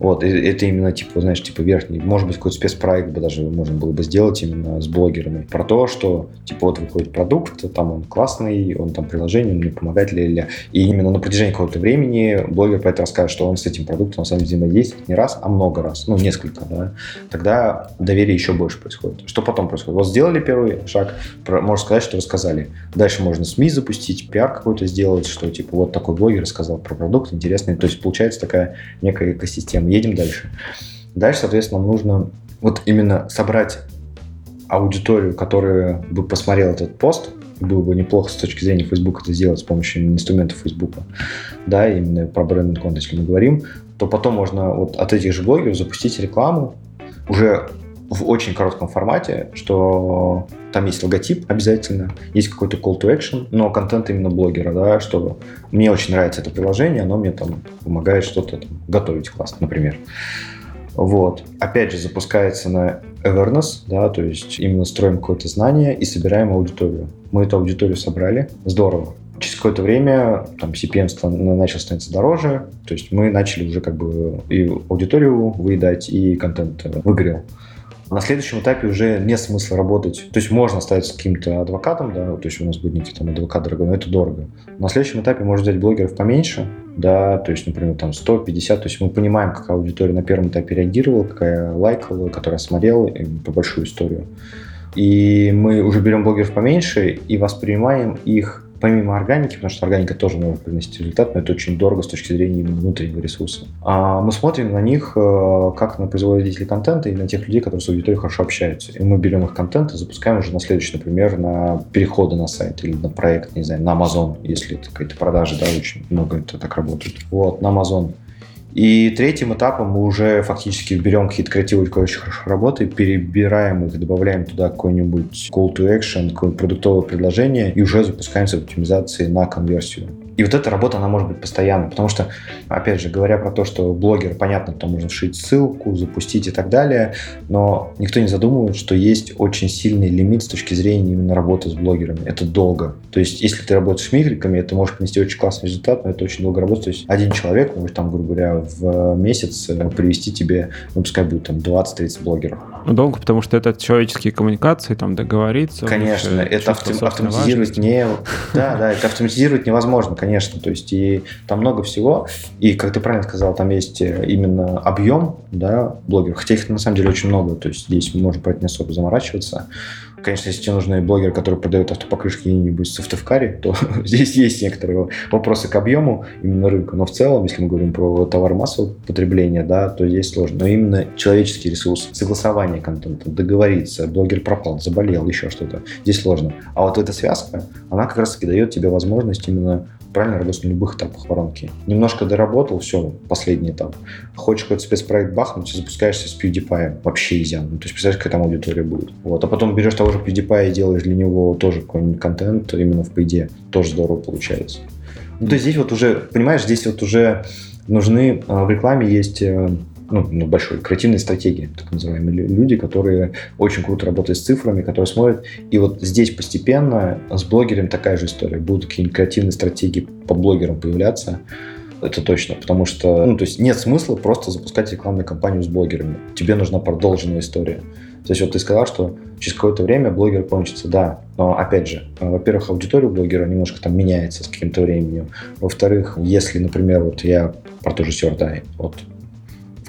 вот, это именно, типа, знаешь, типа верхний. Может быть, какой-то спецпроект бы даже можно было бы сделать именно с блогерами. Про то, что, типа, вот выходит продукт, там он классный, он там приложение, он мне помогает, ли ля И именно на протяжении какого-то времени блогер про это расскажет, что он с этим продуктом на самом деле взаимодействует не раз, а много раз, ну, несколько, да. Тогда доверие еще больше происходит. Что потом происходит? Вот сделали первый шаг, можно сказать, что рассказали. Дальше можно СМИ запустить, пиар какой-то сделать, что, типа, вот такой блогер рассказал про продукт интересный. То есть, получается такая некая экосистема едем дальше. Дальше, соответственно, нам нужно вот именно собрать аудиторию, которая бы посмотрела этот пост, было бы неплохо с точки зрения Facebook это сделать с помощью инструментов Facebook, да, именно про брендинг контент, если мы говорим, то потом можно вот от этих же блогеров запустить рекламу уже в очень коротком формате, что там есть логотип обязательно, есть какой-то call to action, но контент именно блогера, да, что мне очень нравится это приложение, оно мне там помогает что-то там, готовить классно, например. Вот. Опять же, запускается на awareness, да, то есть именно строим какое-то знание и собираем аудиторию. Мы эту аудиторию собрали, здорово. Через какое-то время там CPM стан, начал становиться дороже, то есть мы начали уже как бы и аудиторию выедать, и контент выгорел. На следующем этапе уже нет смысла работать. То есть можно стать с каким-то адвокатом, да, то есть у нас будет некий там адвокат дорогой, но это дорого. На следующем этапе можно взять блогеров поменьше, да, то есть, например, там 150, то есть мы понимаем, какая аудитория на первом этапе реагировала, какая лайкала, которая смотрела по большую историю. И мы уже берем блогеров поменьше и воспринимаем их помимо органики, потому что органика тоже может приносить результат, но это очень дорого с точки зрения внутреннего ресурса. А мы смотрим на них э, как на производителей контента и на тех людей, которые с аудиторией хорошо общаются. И мы берем их контент и запускаем уже на следующий, например, на переходы на сайт или на проект, не знаю, на Amazon, если это какая-то продажа, да, очень много это так работает. Вот, на Amazon. И третьим этапом мы уже фактически берем какие-то креативы, очень хорошо работают, перебираем их, добавляем туда какой-нибудь call to action, какое-нибудь продуктовое предложение и уже запускаемся в оптимизации на конверсию. И вот эта работа, она может быть постоянной, потому что, опять же, говоря про то, что блогер, понятно, там можно вшить ссылку, запустить и так далее, но никто не задумывает, что есть очень сильный лимит с точки зрения именно работы с блогерами. Это долго. То есть, если ты работаешь с микриками, это может принести очень классный результат, но это очень долго работать. То есть, один человек может, там, грубо говоря, в месяц э, привести тебе, ну, пускай будет там 20-30 блогеров. Ну, долго, потому что это человеческие коммуникации, там договориться. Конечно, это автоматизировать не... Да, да, это автоматизировать невозможно, конечно. То есть и там много всего. И, как ты правильно сказал, там есть э, именно объем да, блогеров. Хотя их на самом деле очень много. То есть здесь можно про это не особо заморачиваться. Конечно, если тебе нужны блогеры, которые продают автопокрышки где-нибудь в Сыктывкаре, то здесь есть некоторые вопросы к объему именно рынка. Но в целом, если мы говорим про товар массового потребления, да, то здесь сложно. Но именно человеческий ресурс, согласование контента, договориться, блогер пропал, заболел, еще что-то, здесь сложно. А вот эта связка, она как раз-таки дает тебе возможность именно правильно работать на любых этапах воронки. Немножко доработал, все, последний этап. Хочешь какой-то спецпроект бахнуть, запускаешься с PewDiePie, вообще изян. Ну, то есть, представляешь, какая там аудитория будет. Вот. А потом берешь того же PewDiePie и делаешь для него тоже какой-нибудь контент именно в PD. Тоже здорово получается. Ну, то есть здесь вот уже, понимаешь, здесь вот уже нужны, а, в рекламе есть э, ну, ну, большой креативной стратегии, так называемые люди, которые очень круто работают с цифрами, которые смотрят. И вот здесь постепенно с блогером такая же история. Будут какие-нибудь креативные стратегии по блогерам появляться. Это точно, потому что, ну, то есть нет смысла просто запускать рекламную кампанию с блогерами. Тебе нужна продолженная история. То есть вот ты сказал, что через какое-то время блогер кончится, да, но опять же, во-первых, аудитория блогера немножко там меняется с каким-то временем. Во-вторых, если, например, вот я про то же Сёрдай, вот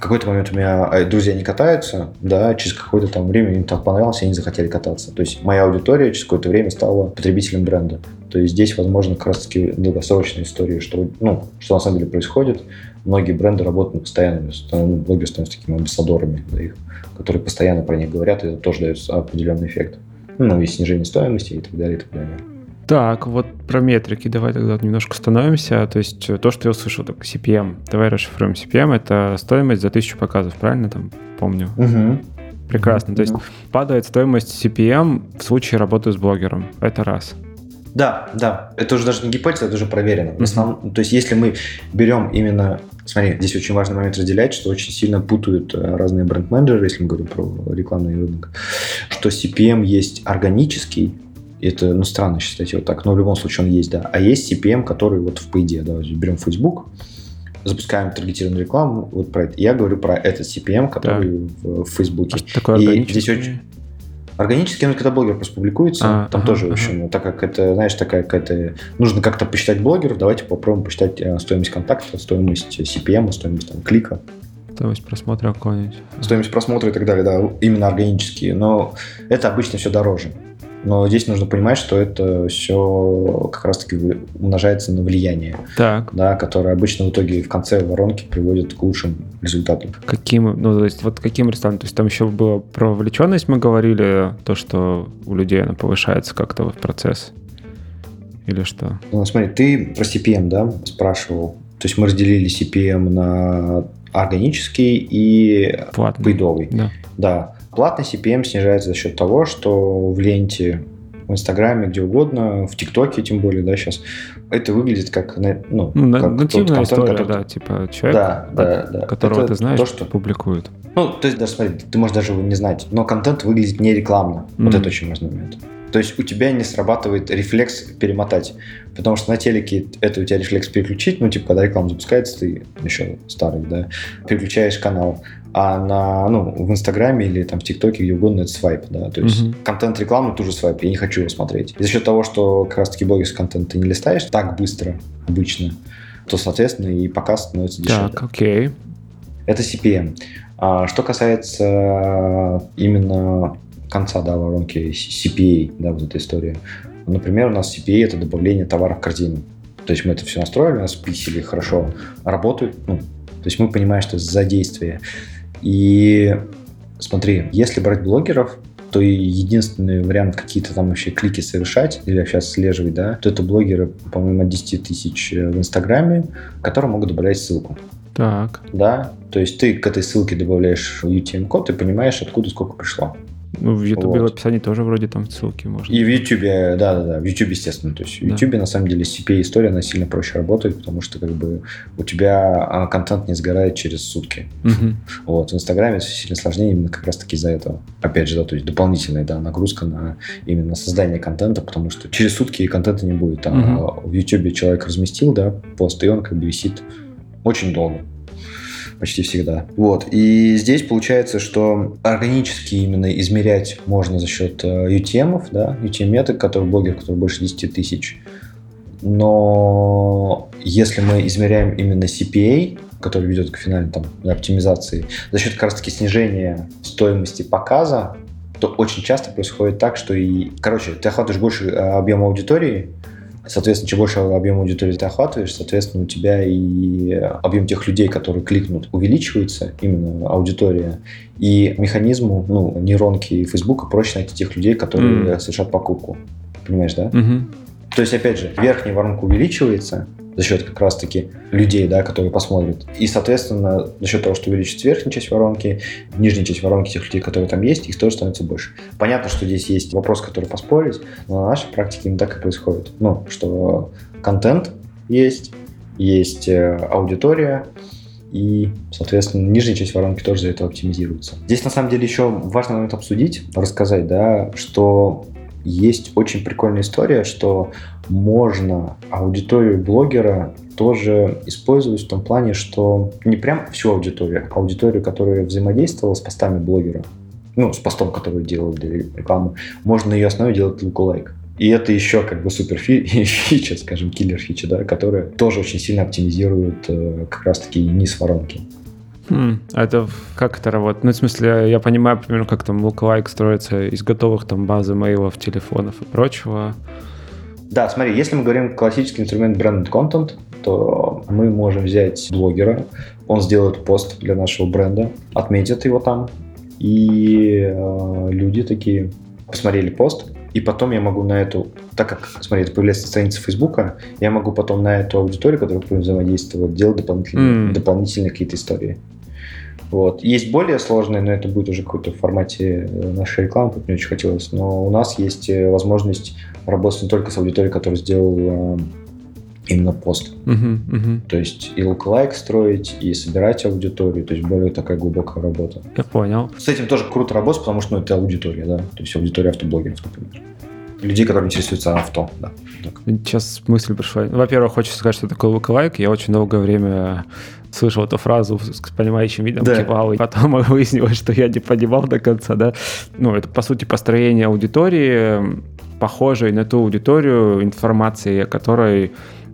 какой-то момент у меня а, друзья не катаются, да, через какое-то там время им так понравилось, и они захотели кататься. То есть моя аудитория через какое-то время стала потребителем бренда. То есть здесь, возможно, как раз-таки долгосрочная история, что, ну, что на самом деле происходит. Многие бренды работают на постоянном, ну, блогеры становятся такими амбассадорами да, их, которые постоянно про них говорят, и это тоже дает определенный эффект. Ну, и снижение стоимости и так далее, и так далее. Так, вот про метрики давай тогда немножко становимся. То есть э, то, что я услышал, так CPM. Давай расшифруем CPM. Это стоимость за тысячу показов, правильно там помню? Угу. Прекрасно. То есть падает стоимость CPM в случае работы с блогером. Это раз. Да, да. Это уже даже не гипотеза, это уже проверено. В основном, то есть если мы берем именно... Смотри, здесь очень важный момент разделять, что очень сильно путают э, разные бренд-менеджеры, если мы говорим про рекламный рынок, что CPM есть органический, это, ну, странно считать его так, но в любом случае он есть, да. А есть CPM, который вот в PD, да, берем Facebook, запускаем таргетированную рекламу, вот про это. Я говорю про этот CPM, который да. в, в Фейсбуке. А такой и здесь очень Органически, ну, когда блогер просто публикуется, а, там ага, тоже, в общем, так как это, знаешь, такая какая-то... Нужно как-то посчитать блогеров, давайте попробуем посчитать э, стоимость контакта, стоимость CPM, стоимость там, клика. Стоимость просмотра какой-нибудь. Стоимость просмотра и так далее, да, именно органические. Но это обычно все дороже. Но здесь нужно понимать, что это все как раз-таки умножается на влияние, так. да, которое обычно в итоге в конце воронки приводит к лучшим результатам. Каким, ну, то есть, вот каким ресторанам? То есть там еще было про вовлеченность мы говорили, то, что у людей она повышается как-то в процесс? Или что? Ну, смотри, ты про CPM, да, спрашивал. То есть мы разделили CPM на органический и Платный. пейдовый. Да. да. Платный CPM снижается за счет того, что в ленте в Инстаграме, где угодно, в ТикТоке тем более, да, сейчас, это выглядит как, ну, ну как нативная контент, история, который... да, типа человек, да, да, да. которого это ты знаешь, то, что публикует. Ну, то есть, даже смотри, ты можешь даже его не знать, но контент выглядит не рекламно. Mm. Вот это очень важный момент. То есть у тебя не срабатывает рефлекс перемотать. Потому что на телеке это у тебя рефлекс переключить, ну, типа, когда реклама запускается, ты еще старый, да, переключаешь канал. А на, ну, в Инстаграме или там в ТикТоке, где угодно, это свайп, да. То есть uh-huh. контент рекламы тоже свайп, я не хочу его смотреть. И за счет того, что как раз-таки блогерский контент ты не листаешь так быстро обычно, то, соответственно, и показ становится дешевле. Так, окей. Это CPM. А что касается именно конца да, воронки CPA, да, вот эта история. Например, у нас CPA – это добавление товара в корзину. То есть мы это все настроили, у нас пиксели хорошо работают. Ну, то есть мы понимаем, что это задействие. И смотри, если брать блогеров, то единственный вариант какие-то там вообще клики совершать или вообще отслеживать, да, то это блогеры, по-моему, от 10 тысяч в Инстаграме, которые могут добавлять ссылку. Так. Да, то есть ты к этой ссылке добавляешь UTM-код и понимаешь, откуда сколько пришло. Ну, в Ютубе вот. в описании тоже вроде там ссылки можно. И в Ютубе, да-да-да, в Ютубе, естественно. То есть в Ютубе, да. на самом деле, CPA-история, она сильно проще работает, потому что, как бы, у тебя а, контент не сгорает через сутки. Угу. Вот, в Инстаграме все сильно сложнее именно как раз-таки из-за этого. Опять же, да, то есть дополнительная, да, нагрузка на именно создание контента, потому что через сутки контента не будет. А угу. в Ютубе человек разместил, да, пост, и он как бы висит очень долго почти всегда. Вот. И здесь получается, что органически именно измерять можно за счет UTM, э, да, UTM-меток, который блогер, который больше 10 тысяч. Но если мы измеряем именно CPA, который ведет к финальной там, оптимизации, за счет как раз таки снижения стоимости показа, то очень часто происходит так, что и... Короче, ты охватываешь больше э, объема аудитории, Соответственно, чем больше объем аудитории ты охватываешь, соответственно, у тебя и объем тех людей, которые кликнут, увеличивается, именно аудитория. И механизму, ну, нейронки и Фейсбука проще найти тех людей, которые mm. совершат покупку. Понимаешь, да? Mm-hmm. То есть, опять же, верхняя воронка увеличивается, за счет как раз-таки людей, да, которые посмотрят. И, соответственно, за счет того, что увеличится верхняя часть воронки, нижняя часть воронки тех людей, которые там есть, их тоже становится больше. Понятно, что здесь есть вопрос, который поспорить, но на нашей практике именно так и происходит. Ну, что контент есть, есть э, аудитория, и, соответственно, нижняя часть воронки тоже за это оптимизируется. Здесь, на самом деле, еще важный момент обсудить, рассказать, да, что есть очень прикольная история, что можно аудиторию блогера тоже использовать в том плане, что не прям всю аудиторию, а аудиторию, которая взаимодействовала с постами блогера, ну, с постом, который делал для рекламы, можно на ее основе делать лайк. И это еще как бы супер фича, скажем, киллер фича, да, которая тоже очень сильно оптимизирует э, как раз-таки низ воронки. А это как это работает? Ну, в смысле, я понимаю примерно, как там лайк строится из готовых там базы мейлов, телефонов и прочего. Да, смотри, если мы говорим классический инструмент branded content, то мы можем взять блогера, он сделает пост для нашего бренда, отметит его там, и э, люди такие, посмотрели пост, и потом я могу на эту, так как, смотри, это появляется страница Фейсбука, я могу потом на эту аудиторию, которая будет взаимодействовать, делать дополнительные, mm. дополнительные какие-то истории. Вот. Есть более сложные, но это будет уже какой-то в формате э, нашей рекламы, как мне очень хотелось. Но у нас есть э, возможность работать не только с аудиторией, которая сделала именно пост. Uh-huh, uh-huh. То есть и лайк строить, и собирать аудиторию, то есть более такая глубокая работа. Я понял. С этим тоже круто работать, потому что ну, это аудитория, да, то есть аудитория автоблогеров, например. Людей, которые интересуются авто, да. Так. Сейчас мысль пришла. Во-первых, хочется сказать, что такое лайк. Я очень долгое время слышал эту фразу с понимающим видом, да. кивал, и потом выяснилось, что я не понимал до конца, да. Ну, это, по сути, построение аудитории, похожей на ту аудиторию, информации, которой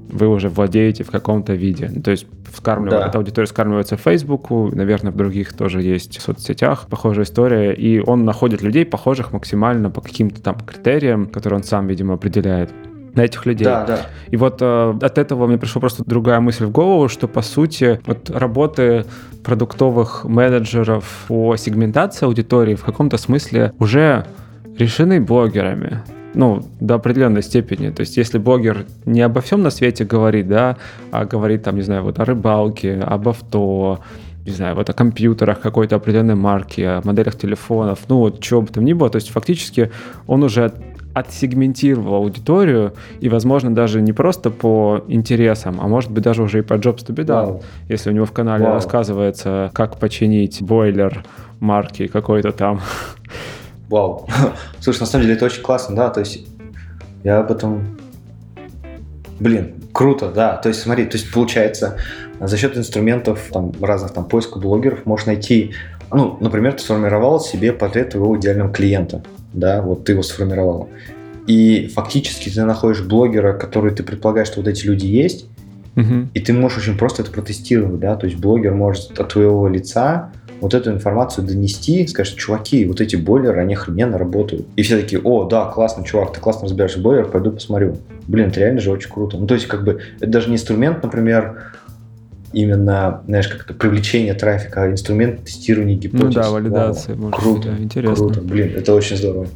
вы уже владеете в каком-то виде. То есть вскармливает, да. эта аудитория скармливается в Facebook, наверное, в других тоже есть соцсетях похожая история, и он находит людей, похожих максимально по каким-то там критериям, которые он сам, видимо, определяет на этих людей. Да, да. И вот э, от этого мне пришла просто другая мысль в голову, что по сути вот работы продуктовых менеджеров по сегментации аудитории в каком-то смысле уже решены блогерами ну, до определенной степени. То есть, если блогер не обо всем на свете говорит, да, а говорит, там, не знаю, вот о рыбалке, об авто, не знаю, вот о компьютерах какой-то определенной марки, о моделях телефонов, ну, вот чего бы там ни было, то есть, фактически он уже отсегментировал аудиторию, и, возможно, даже не просто по интересам, а может быть, даже уже и по Jobs to be done, wow. если у него в канале wow. рассказывается, как починить бойлер марки какой-то там. Вау. Слушай, на самом деле это очень классно, да, то есть я об этом... Блин, круто, да. То есть смотри, то есть получается, за счет инструментов там, разных там поиска блогеров можешь найти, ну, например, ты сформировал себе портрет твоего идеального клиента, да, вот ты его сформировал. И фактически ты находишь блогера, который ты предполагаешь, что вот эти люди есть, угу. и ты можешь очень просто это протестировать, да, то есть блогер может от твоего лица вот эту информацию донести, сказать, чуваки, вот эти бойлеры, они охрененно работают. И все такие, о, да, классно, чувак, ты классно разбираешь бойлер, пойду посмотрю. Блин, это реально же очень круто. Ну, то есть, как бы, это даже не инструмент, например, именно, знаешь, как-то привлечение трафика, инструмент тестирования гипотез. Ну да, валидация. Вау. Круто, да, интересно. Круто, блин, это очень здорово.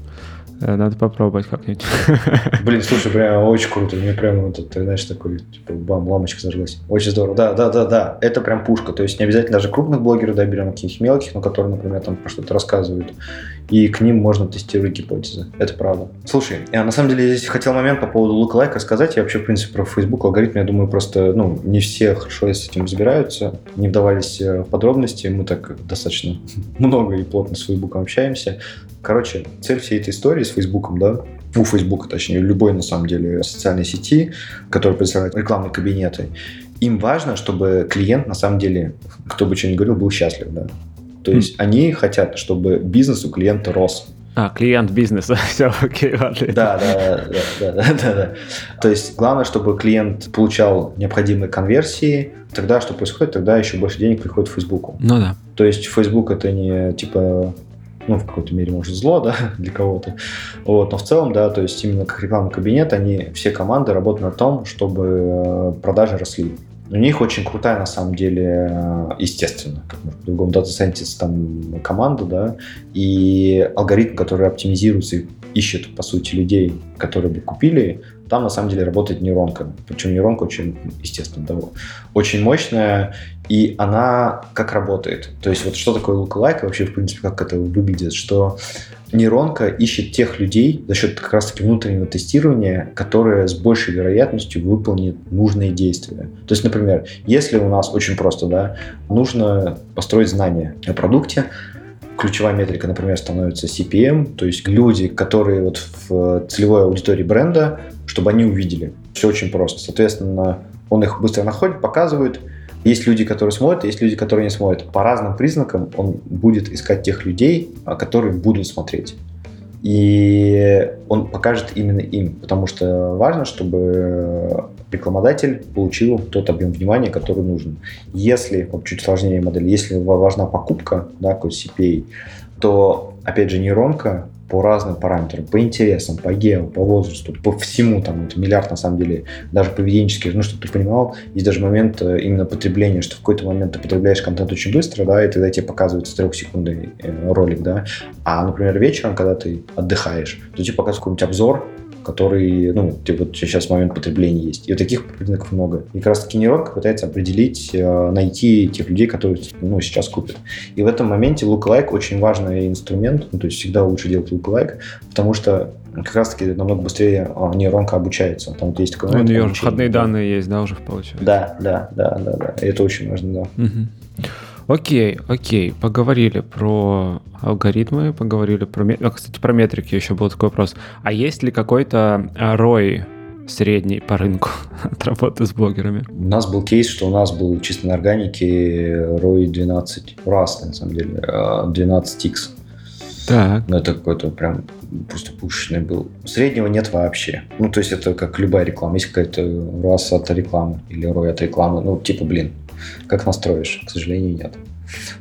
Э, надо попробовать как-нибудь. Блин, слушай, прям очень круто. Мне прям вот, ты знаешь, такой, типа, бам, ламочка зажглась. Очень здорово. Да, да, да, да. Это прям пушка. То есть не обязательно даже крупных блогеров, да, берем каких-то мелких, но которые, например, там про что-то рассказывают. И к ним можно тестировать гипотезы. Это правда. Слушай, я на самом деле здесь хотел момент по поводу лук-лайка сказать. Я вообще, в принципе, про Facebook алгоритм, я думаю, просто, ну, не все хорошо с этим разбираются. Не вдавались э, в подробности. Мы так достаточно много и плотно с Facebook общаемся. Короче, цель всей этой истории с Фейсбуком, да, у Фейсбука, точнее, любой, на самом деле, социальной сети, которая представляет рекламные кабинеты, им важно, чтобы клиент, на самом деле, кто бы что ни говорил, был счастлив, да. То есть mm. они хотят, чтобы бизнес у клиента рос. А, клиент бизнеса, все, окей, ладно. Да, да, да, да, да, да, да. То есть главное, чтобы клиент получал необходимые конверсии, тогда что происходит? Тогда еще больше денег приходит в Фейсбуку. Ну да. То есть Facebook это не типа ну, в какой-то мере, может, зло, да, для кого-то. Вот, но в целом, да, то есть именно как рекламный кабинет, они, все команды работают на том, чтобы э, продажи росли. У них очень крутая, на самом деле, э, естественно, как в другом Data Scientist там команда, да, и алгоритм, который оптимизируется и ищет, по сути, людей, которые бы купили, там на самом деле работает нейронка. Причем нейронка очень, естественно, да, очень мощная, и она как работает. То есть вот что такое lookalike, вообще, в принципе, как это выглядит, что нейронка ищет тех людей за счет как раз-таки внутреннего тестирования, которые с большей вероятностью выполнят нужные действия. То есть, например, если у нас очень просто, да, нужно построить знания о продукте, ключевая метрика, например, становится CPM, то есть люди, которые вот в целевой аудитории бренда, чтобы они увидели. Все очень просто. Соответственно, он их быстро находит, показывает. Есть люди, которые смотрят, есть люди, которые не смотрят. По разным признакам он будет искать тех людей, а, которые будут смотреть. И он покажет именно им, потому что важно, чтобы рекламодатель получил тот объем внимания, который нужен. Если, вот чуть сложнее модель, если важна покупка, да, какой CPA, то, опять же, нейронка по разным параметрам, по интересам, по гео, по возрасту, по всему, там, это миллиард, на самом деле, даже поведенческий, ну, чтобы ты понимал, есть даже момент э, именно потребления, что в какой-то момент ты потребляешь контент очень быстро, да, и тогда тебе показывается трехсекундный э, ролик, да, а, например, вечером, когда ты отдыхаешь, то тебе показывают какой-нибудь обзор, который, ну, типа, вот сейчас момент потребления есть. И вот таких признаков много. И как раз таки нейронка пытается определить, э, найти тех людей, которые, ну, сейчас купят. И в этом моменте lookalike очень важный инструмент, ну, то есть всегда лучше делать lookalike, потому что как раз таки намного быстрее а, нейронка обучается. Там есть такой момент. У нее входные данные есть, да, уже получается? Да, да, да, да, да. Это очень важно, да. Угу. Окей, окей, поговорили про алгоритмы, поговорили про... А, кстати, про метрики еще был такой вопрос. А есть ли какой-то ROI средний по рынку от работы с блогерами? У нас был кейс, что у нас был чисто на органике ROI 12 раз, на самом деле, 12x. А, так. Ну, это какой-то прям просто пушечный был. Среднего нет вообще. Ну, то есть это как любая реклама. Есть какая-то ROAS от рекламы или ROI от рекламы. Ну, типа, блин, как настроишь? К сожалению, нет.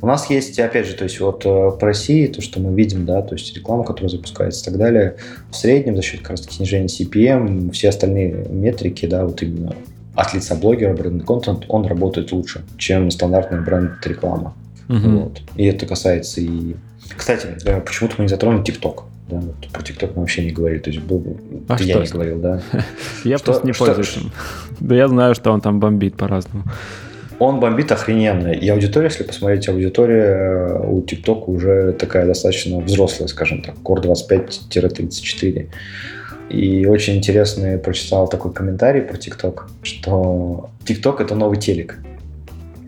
У нас есть, опять же, то есть вот э, по России, то, что мы видим, да, то есть реклама, которая запускается и так далее, в среднем за счет как раз снижения CPM, все остальные метрики, да, вот именно от лица блогера, бренд контент, он работает лучше, чем стандартный бренд реклама. Угу. Вот. И это касается и... Кстати, э, почему-то мы не затронули TikTok. Да, вот про TikTok мы вообще не говорили. То есть был, а ты я не говорил, да. Я просто не пользуюсь им. Да я знаю, что он там бомбит по-разному. Он бомбит охрененно. И аудитория, если посмотреть, аудитория э, у ТикТока уже такая достаточно взрослая, скажем так, Core 25-34. И очень интересный прочитал такой комментарий про ТикТок, что ТикТок это новый телек.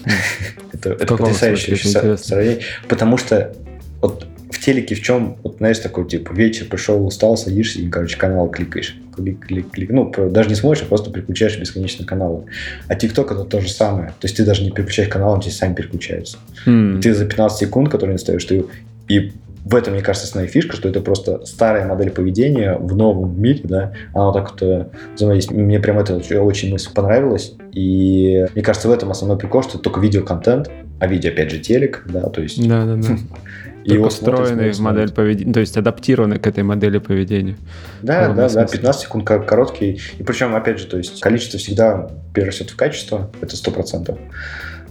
Это, потрясающее сравнение, потому что вот телеке в чем, вот знаешь, такой типа вечер пришел, устал, садишься и, короче, канал кликаешь. Клик, клик, клик. Ну, даже не смотришь, а просто переключаешь бесконечно каналы. А ТикТок это то же самое. То есть ты даже не переключаешь канал, он тебе сами переключаются. Mm. ты за 15 секунд, которые не ставишь, ты и в этом, мне кажется, основная фишка, что это просто старая модель поведения в новом мире, да, она так вот э, взаимодействует. Мне прям это очень мысль понравилось, и мне кажется, в этом основной прикол, что это только видеоконтент, а видео, опять же, телек, да, то есть... Да, да, да. И его встроенный в модель поведения, то есть адаптированный к этой модели поведения. Да, да, да, 15 секунд короткий. И причем, опять же, то есть количество всегда перерастет в качество, это 100%.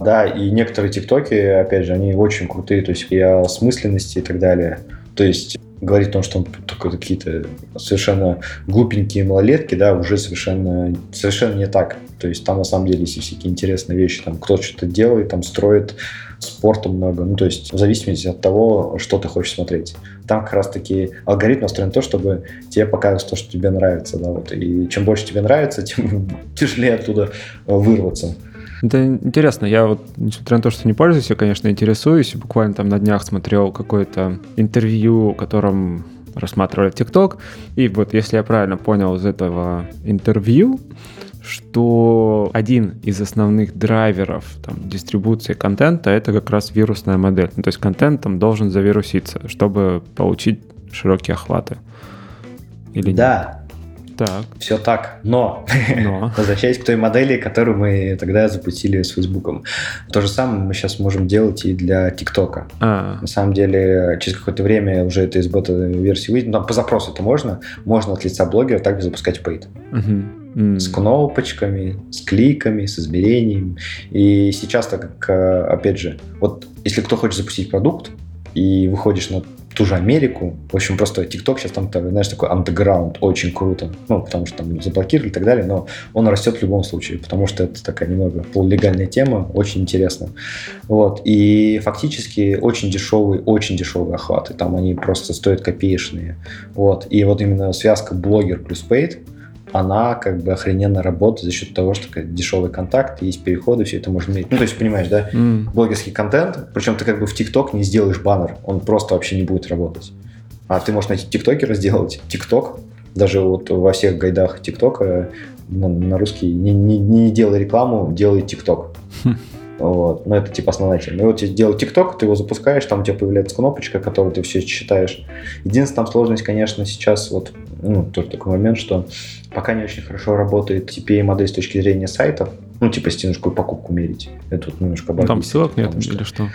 Да, и некоторые тиктоки, опять же, они очень крутые, то есть и осмысленности и так далее. То есть говорить о том, что он только какие-то совершенно глупенькие малолетки, да, уже совершенно, совершенно не так. То есть там на самом деле есть всякие интересные вещи, там кто что-то делает, там строит спорта много, ну то есть в зависимости от того, что ты хочешь смотреть. Там как раз-таки алгоритм настроен то, чтобы тебе показывать то, что тебе нравится, да, вот. И чем больше тебе нравится, тем тяжелее оттуда вырваться. Это интересно. Я вот, несмотря на то, что не пользуюсь, я, конечно, интересуюсь. Буквально там на днях смотрел какое-то интервью, которым рассматривали ТикТок. И вот, если я правильно понял из этого интервью, что один из основных драйверов там, дистрибуции контента это как раз вирусная модель. Ну, то есть контент там должен завируситься, чтобы получить широкие охваты. Или да, так. Все так. Но, Но. возвращаясь к той модели, которую мы тогда запустили с Фейсбуком. То же самое мы сейчас можем делать и для ТикТока. А. На самом деле, через какое-то время уже это из бета-версии выйдет. Но по запросу это можно. Можно от лица блогера также запускать пейт. Угу. С кнопочками, с кликами, с измерением. И сейчас, так как, э, опять же, вот если кто хочет запустить продукт, и выходишь на ту же Америку. В общем, просто TikTok сейчас там, знаешь, такой андеграунд, очень круто. Ну, потому что там заблокировали и так далее, но он растет в любом случае, потому что это такая немного полулегальная тема, очень интересно. Вот. И фактически очень дешевые, очень дешевые охваты. Там они просто стоят копеечные. Вот. И вот именно связка блогер плюс paid, она как бы охрененно работает за счет того, что дешевый контакт, есть переходы, все это можно иметь. Ну, то есть, понимаешь, да, mm. блогерский контент, причем ты как бы в ТикТок не сделаешь баннер, он просто вообще не будет работать. А ты можешь найти тиктокера сделать, ТикТок, даже вот во всех гайдах ТикТока на, на русский не, не, не делай рекламу, делай ТикТок. Вот. Но это типа основная тема. И вот тебе делать ТикТок, ты его запускаешь, там у тебя появляется кнопочка, которую ты все читаешь. Единственная там сложность, конечно, сейчас вот ну, тоже такой момент, что пока не очень хорошо работает CPA-модель с точки зрения сайтов, ну, типа стеночку покупку мерить. Это вот немножко ну, Там ссылок нет что... или что?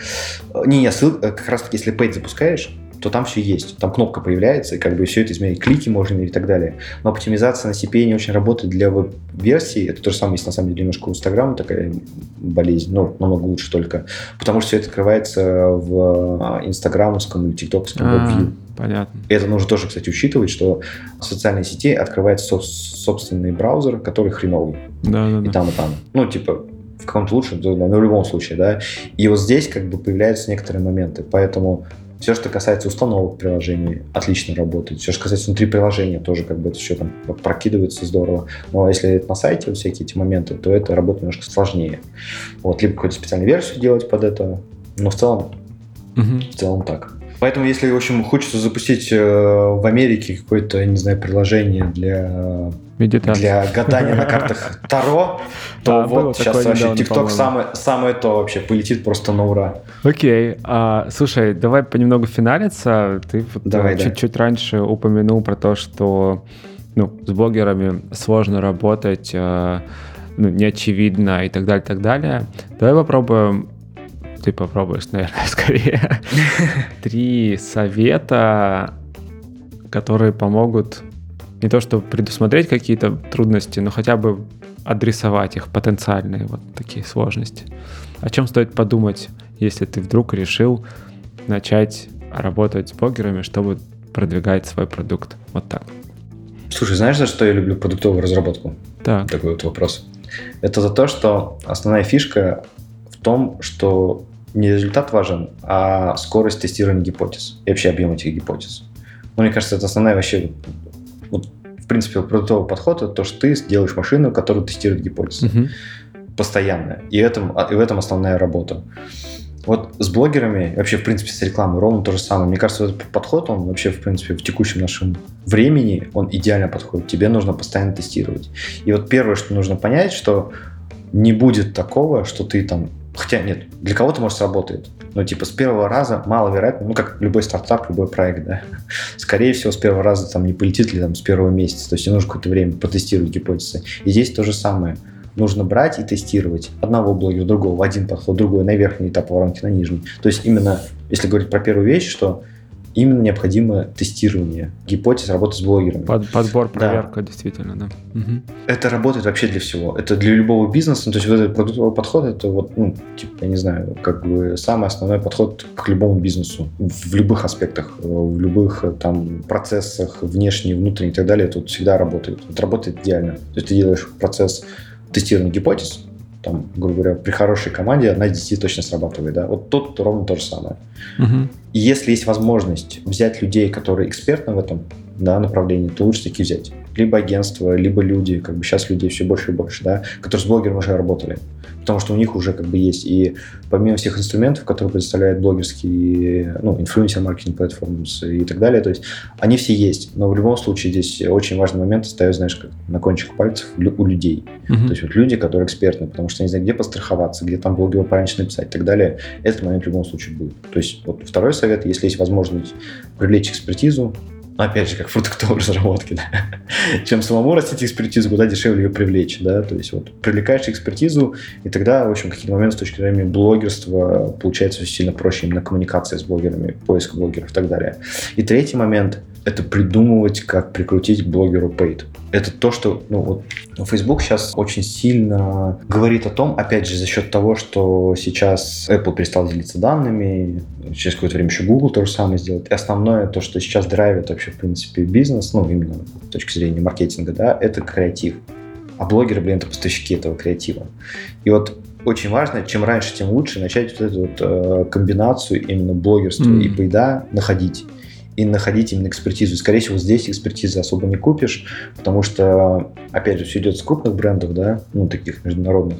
Не, не, ссылка, как раз таки, если пейт запускаешь, то там все есть. Там кнопка появляется, и как бы все это изменить. Клики можно измерить и так далее. Но оптимизация на CPA не очень работает для веб-версии. Это то же самое есть на самом деле немножко у Инстаграма такая болезнь, но намного лучше только. Потому что все это открывается в инстаграмовском или тиктоковском веб-вью. Понятно. И это нужно тоже, кстати, учитывать, что в социальной сети открывается собственный браузер, который хреновый. Да, да, да. И там, и там. Ну, типа, в каком-то лучшем, но в любом случае, да. И вот здесь как бы появляются некоторые моменты. Поэтому все, что касается установок приложений, отлично работает. Все, что касается внутри приложения, тоже как бы это все там прокидывается здорово. Но если это на сайте, вот всякие эти моменты, то это работает немножко сложнее. Вот, либо какую-то специальную версию делать под это. Но в целом, угу. в целом так. Поэтому, если, в общем, хочется запустить э, в Америке какое-то, не знаю, приложение для Медитация. для гадания на картах Таро, то а, вот сейчас вообще ТикТок самое, самое то вообще полетит просто на ура. Окей. А, слушай, давай понемногу финалиться. Ты давай, чуть-чуть да. раньше упомянул про то, что ну, с блогерами сложно работать, э, ну, неочевидно и так далее, и так далее. Давай попробуем ты попробуешь, наверное, скорее. Три совета, которые помогут не то чтобы предусмотреть какие-то трудности, но хотя бы адресовать их потенциальные вот такие сложности. О чем стоит подумать, если ты вдруг решил начать работать с блогерами, чтобы продвигать свой продукт? Вот так. Слушай, знаешь, за что я люблю продуктовую разработку? Так. Такой вот вопрос. Это за то, что основная фишка в том, что не результат важен, а скорость тестирования гипотез и вообще объем этих гипотез. Ну, мне кажется, это основная вообще, вот, в принципе, продуктовый подход, это то, что ты делаешь машину, которая тестирует гипотезы. Uh-huh. Постоянно. И, этом, и в этом основная работа. Вот с блогерами, вообще, в принципе, с рекламой ровно то же самое. Мне кажется, этот подход, он вообще, в принципе, в текущем нашем времени, он идеально подходит. Тебе нужно постоянно тестировать. И вот первое, что нужно понять, что не будет такого, что ты там Хотя нет, для кого-то, может, сработает. Но типа с первого раза маловероятно, ну как любой стартап, любой проект, да. Скорее всего, с первого раза там не полетит ли там с первого месяца. То есть нужно какое-то время потестировать гипотезы. И здесь то же самое. Нужно брать и тестировать одного блогера, другого, в один подход, другой, на верхний этап воронки, на нижний. То есть именно, если говорить про первую вещь, что именно необходимо тестирование гипотез работы с блогерами. Под, подбор, проверка, да. действительно, да. Угу. Это работает вообще для всего. Это для любого бизнеса. Ну, то есть вот этот продуктовый подход, это вот, ну, типа, я не знаю, как бы самый основной подход к любому бизнесу в любых аспектах, в любых там процессах, внешний, внутренний и так далее. Это вот всегда работает. Это работает идеально. То есть ты делаешь процесс тестирования гипотез, там, грубо говоря, при хорошей команде одна из 10 точно срабатывает, да, вот тут ровно то же самое. Угу. И если есть возможность взять людей, которые экспертны в этом да, направлении, то лучше таки взять. Либо агентство, либо люди, как бы сейчас людей все больше и больше, да, которые с блогером уже работали потому что у них уже как бы есть. И помимо всех инструментов, которые предоставляют блогерские, ну, инфлюенсер-маркетинг платформы и так далее, то есть они все есть. Но в любом случае здесь очень важный момент остается, знаешь, как на кончик пальцев у людей. Uh-huh. То есть вот люди, которые экспертны, потому что они знают, где постраховаться, где там блогеру правильно написать и так далее. Этот момент в любом случае будет. То есть вот второй совет, если есть возможность привлечь экспертизу, опять же, как продуктовой разработке, да. чем самому растить экспертизу, куда дешевле ее привлечь, да, то есть вот привлекаешь экспертизу, и тогда, в общем, какие-то моменты с точки зрения блогерства получается сильно проще именно коммуникация с блогерами, поиск блогеров и так далее. И третий момент – это придумывать, как прикрутить блогеру paid. Это то, что, ну вот, Facebook сейчас очень сильно говорит о том, опять же, за счет того, что сейчас Apple перестал делиться данными, через какое-то время еще Google то же самое сделает. И основное, то, что сейчас драйвит вообще, в принципе, бизнес, ну, именно с точки зрения маркетинга, да, это креатив. А блогеры, блин, это поставщики этого креатива. И вот очень важно, чем раньше, тем лучше начать вот эту вот, э, комбинацию именно блогерства mm. и пейда находить и находить именно экспертизу. И, скорее всего, здесь экспертизы особо не купишь, потому что, опять же, все идет с крупных брендов, да, ну, таких международных.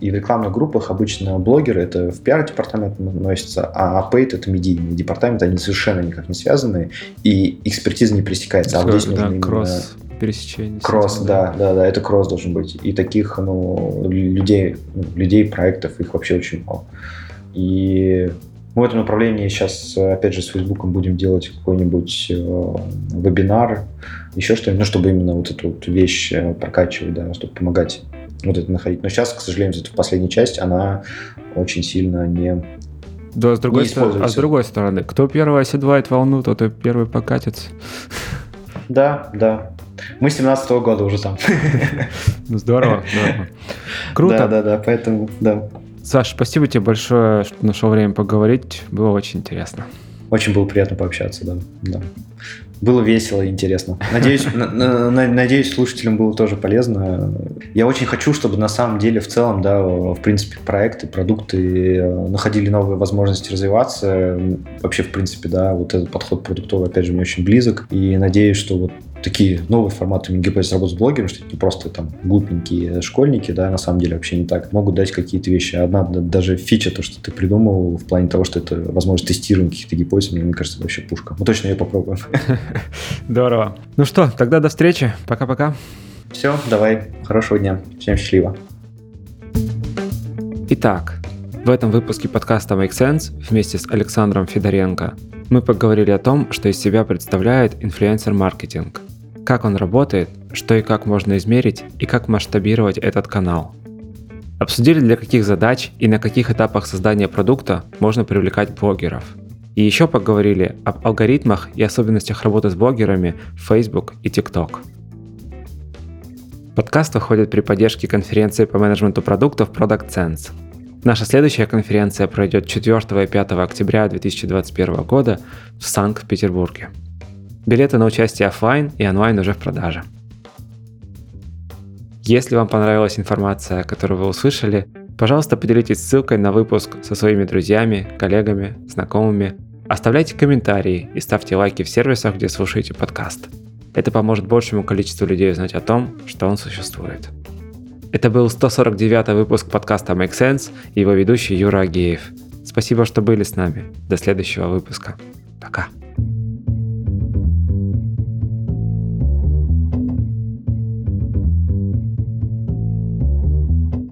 И в рекламных группах обычно блогеры это в пиар-департамент относятся, а paid это медийный департамент, они совершенно никак не связаны, и экспертиза не пересекается. А вот здесь нужно да, кросс пересечение. Кросс, да, да, да, это кросс должен быть. И таких, ну, людей, ну, людей, проектов, их вообще очень мало. И в этом направлении сейчас, опять же, с Фейсбуком будем делать какой-нибудь э, вебинар, еще что-нибудь, ну, чтобы именно вот эту вот вещь э, прокачивать, да, чтобы помогать вот это находить. Но сейчас, к сожалению, это в последней части она очень сильно не Да, с другой стороны, а с другой стороны, кто первый оседлает волну, тот и первый покатится. Да, да. Мы с 17 года уже там. Ну, Здорово, здорово. Круто. Да, да, да, поэтому, да. Саш, спасибо тебе большое, что нашел время поговорить. Было очень интересно. Очень было приятно пообщаться, да. да. Было весело и интересно. Надеюсь, на- на- на- надеюсь, слушателям было тоже полезно. Я очень хочу, чтобы на самом деле в целом, да, в принципе, проекты, продукты э, находили новые возможности развиваться. Вообще, в принципе, да, вот этот подход продуктовый, опять же, мне очень близок. И надеюсь, что вот такие новые форматы МГП работы с блогером, что это не просто там глупенькие школьники, да, на самом деле вообще не так, могут дать какие-то вещи. Одна да, даже фича, то, что ты придумал в плане того, что это возможность тестирования каких-то гипотез, мне, мне кажется, вообще пушка. Мы точно ее попробуем. Здорово. Ну что, тогда до встречи. Пока-пока. Все, давай, хорошего дня, всем счастливо. Итак, в этом выпуске подкаста Make Sense вместе с Александром Федоренко мы поговорили о том, что из себя представляет инфлюенсер-маркетинг, как он работает, что и как можно измерить и как масштабировать этот канал. Обсудили, для каких задач и на каких этапах создания продукта можно привлекать блогеров. И еще поговорили об алгоритмах и особенностях работы с блогерами в Facebook и TikTok. Подкаст выходит при поддержке конференции по менеджменту продуктов Product Sense. Наша следующая конференция пройдет 4 и 5 октября 2021 года в Санкт-Петербурге. Билеты на участие офлайн и онлайн уже в продаже. Если вам понравилась информация, которую вы услышали, пожалуйста, поделитесь ссылкой на выпуск со своими друзьями, коллегами, знакомыми. Оставляйте комментарии и ставьте лайки в сервисах, где слушаете подкаст. Это поможет большему количеству людей узнать о том, что он существует. Это был 149 выпуск подкаста Make Sense и его ведущий Юра Агеев. Спасибо, что были с нами. До следующего выпуска. Пока.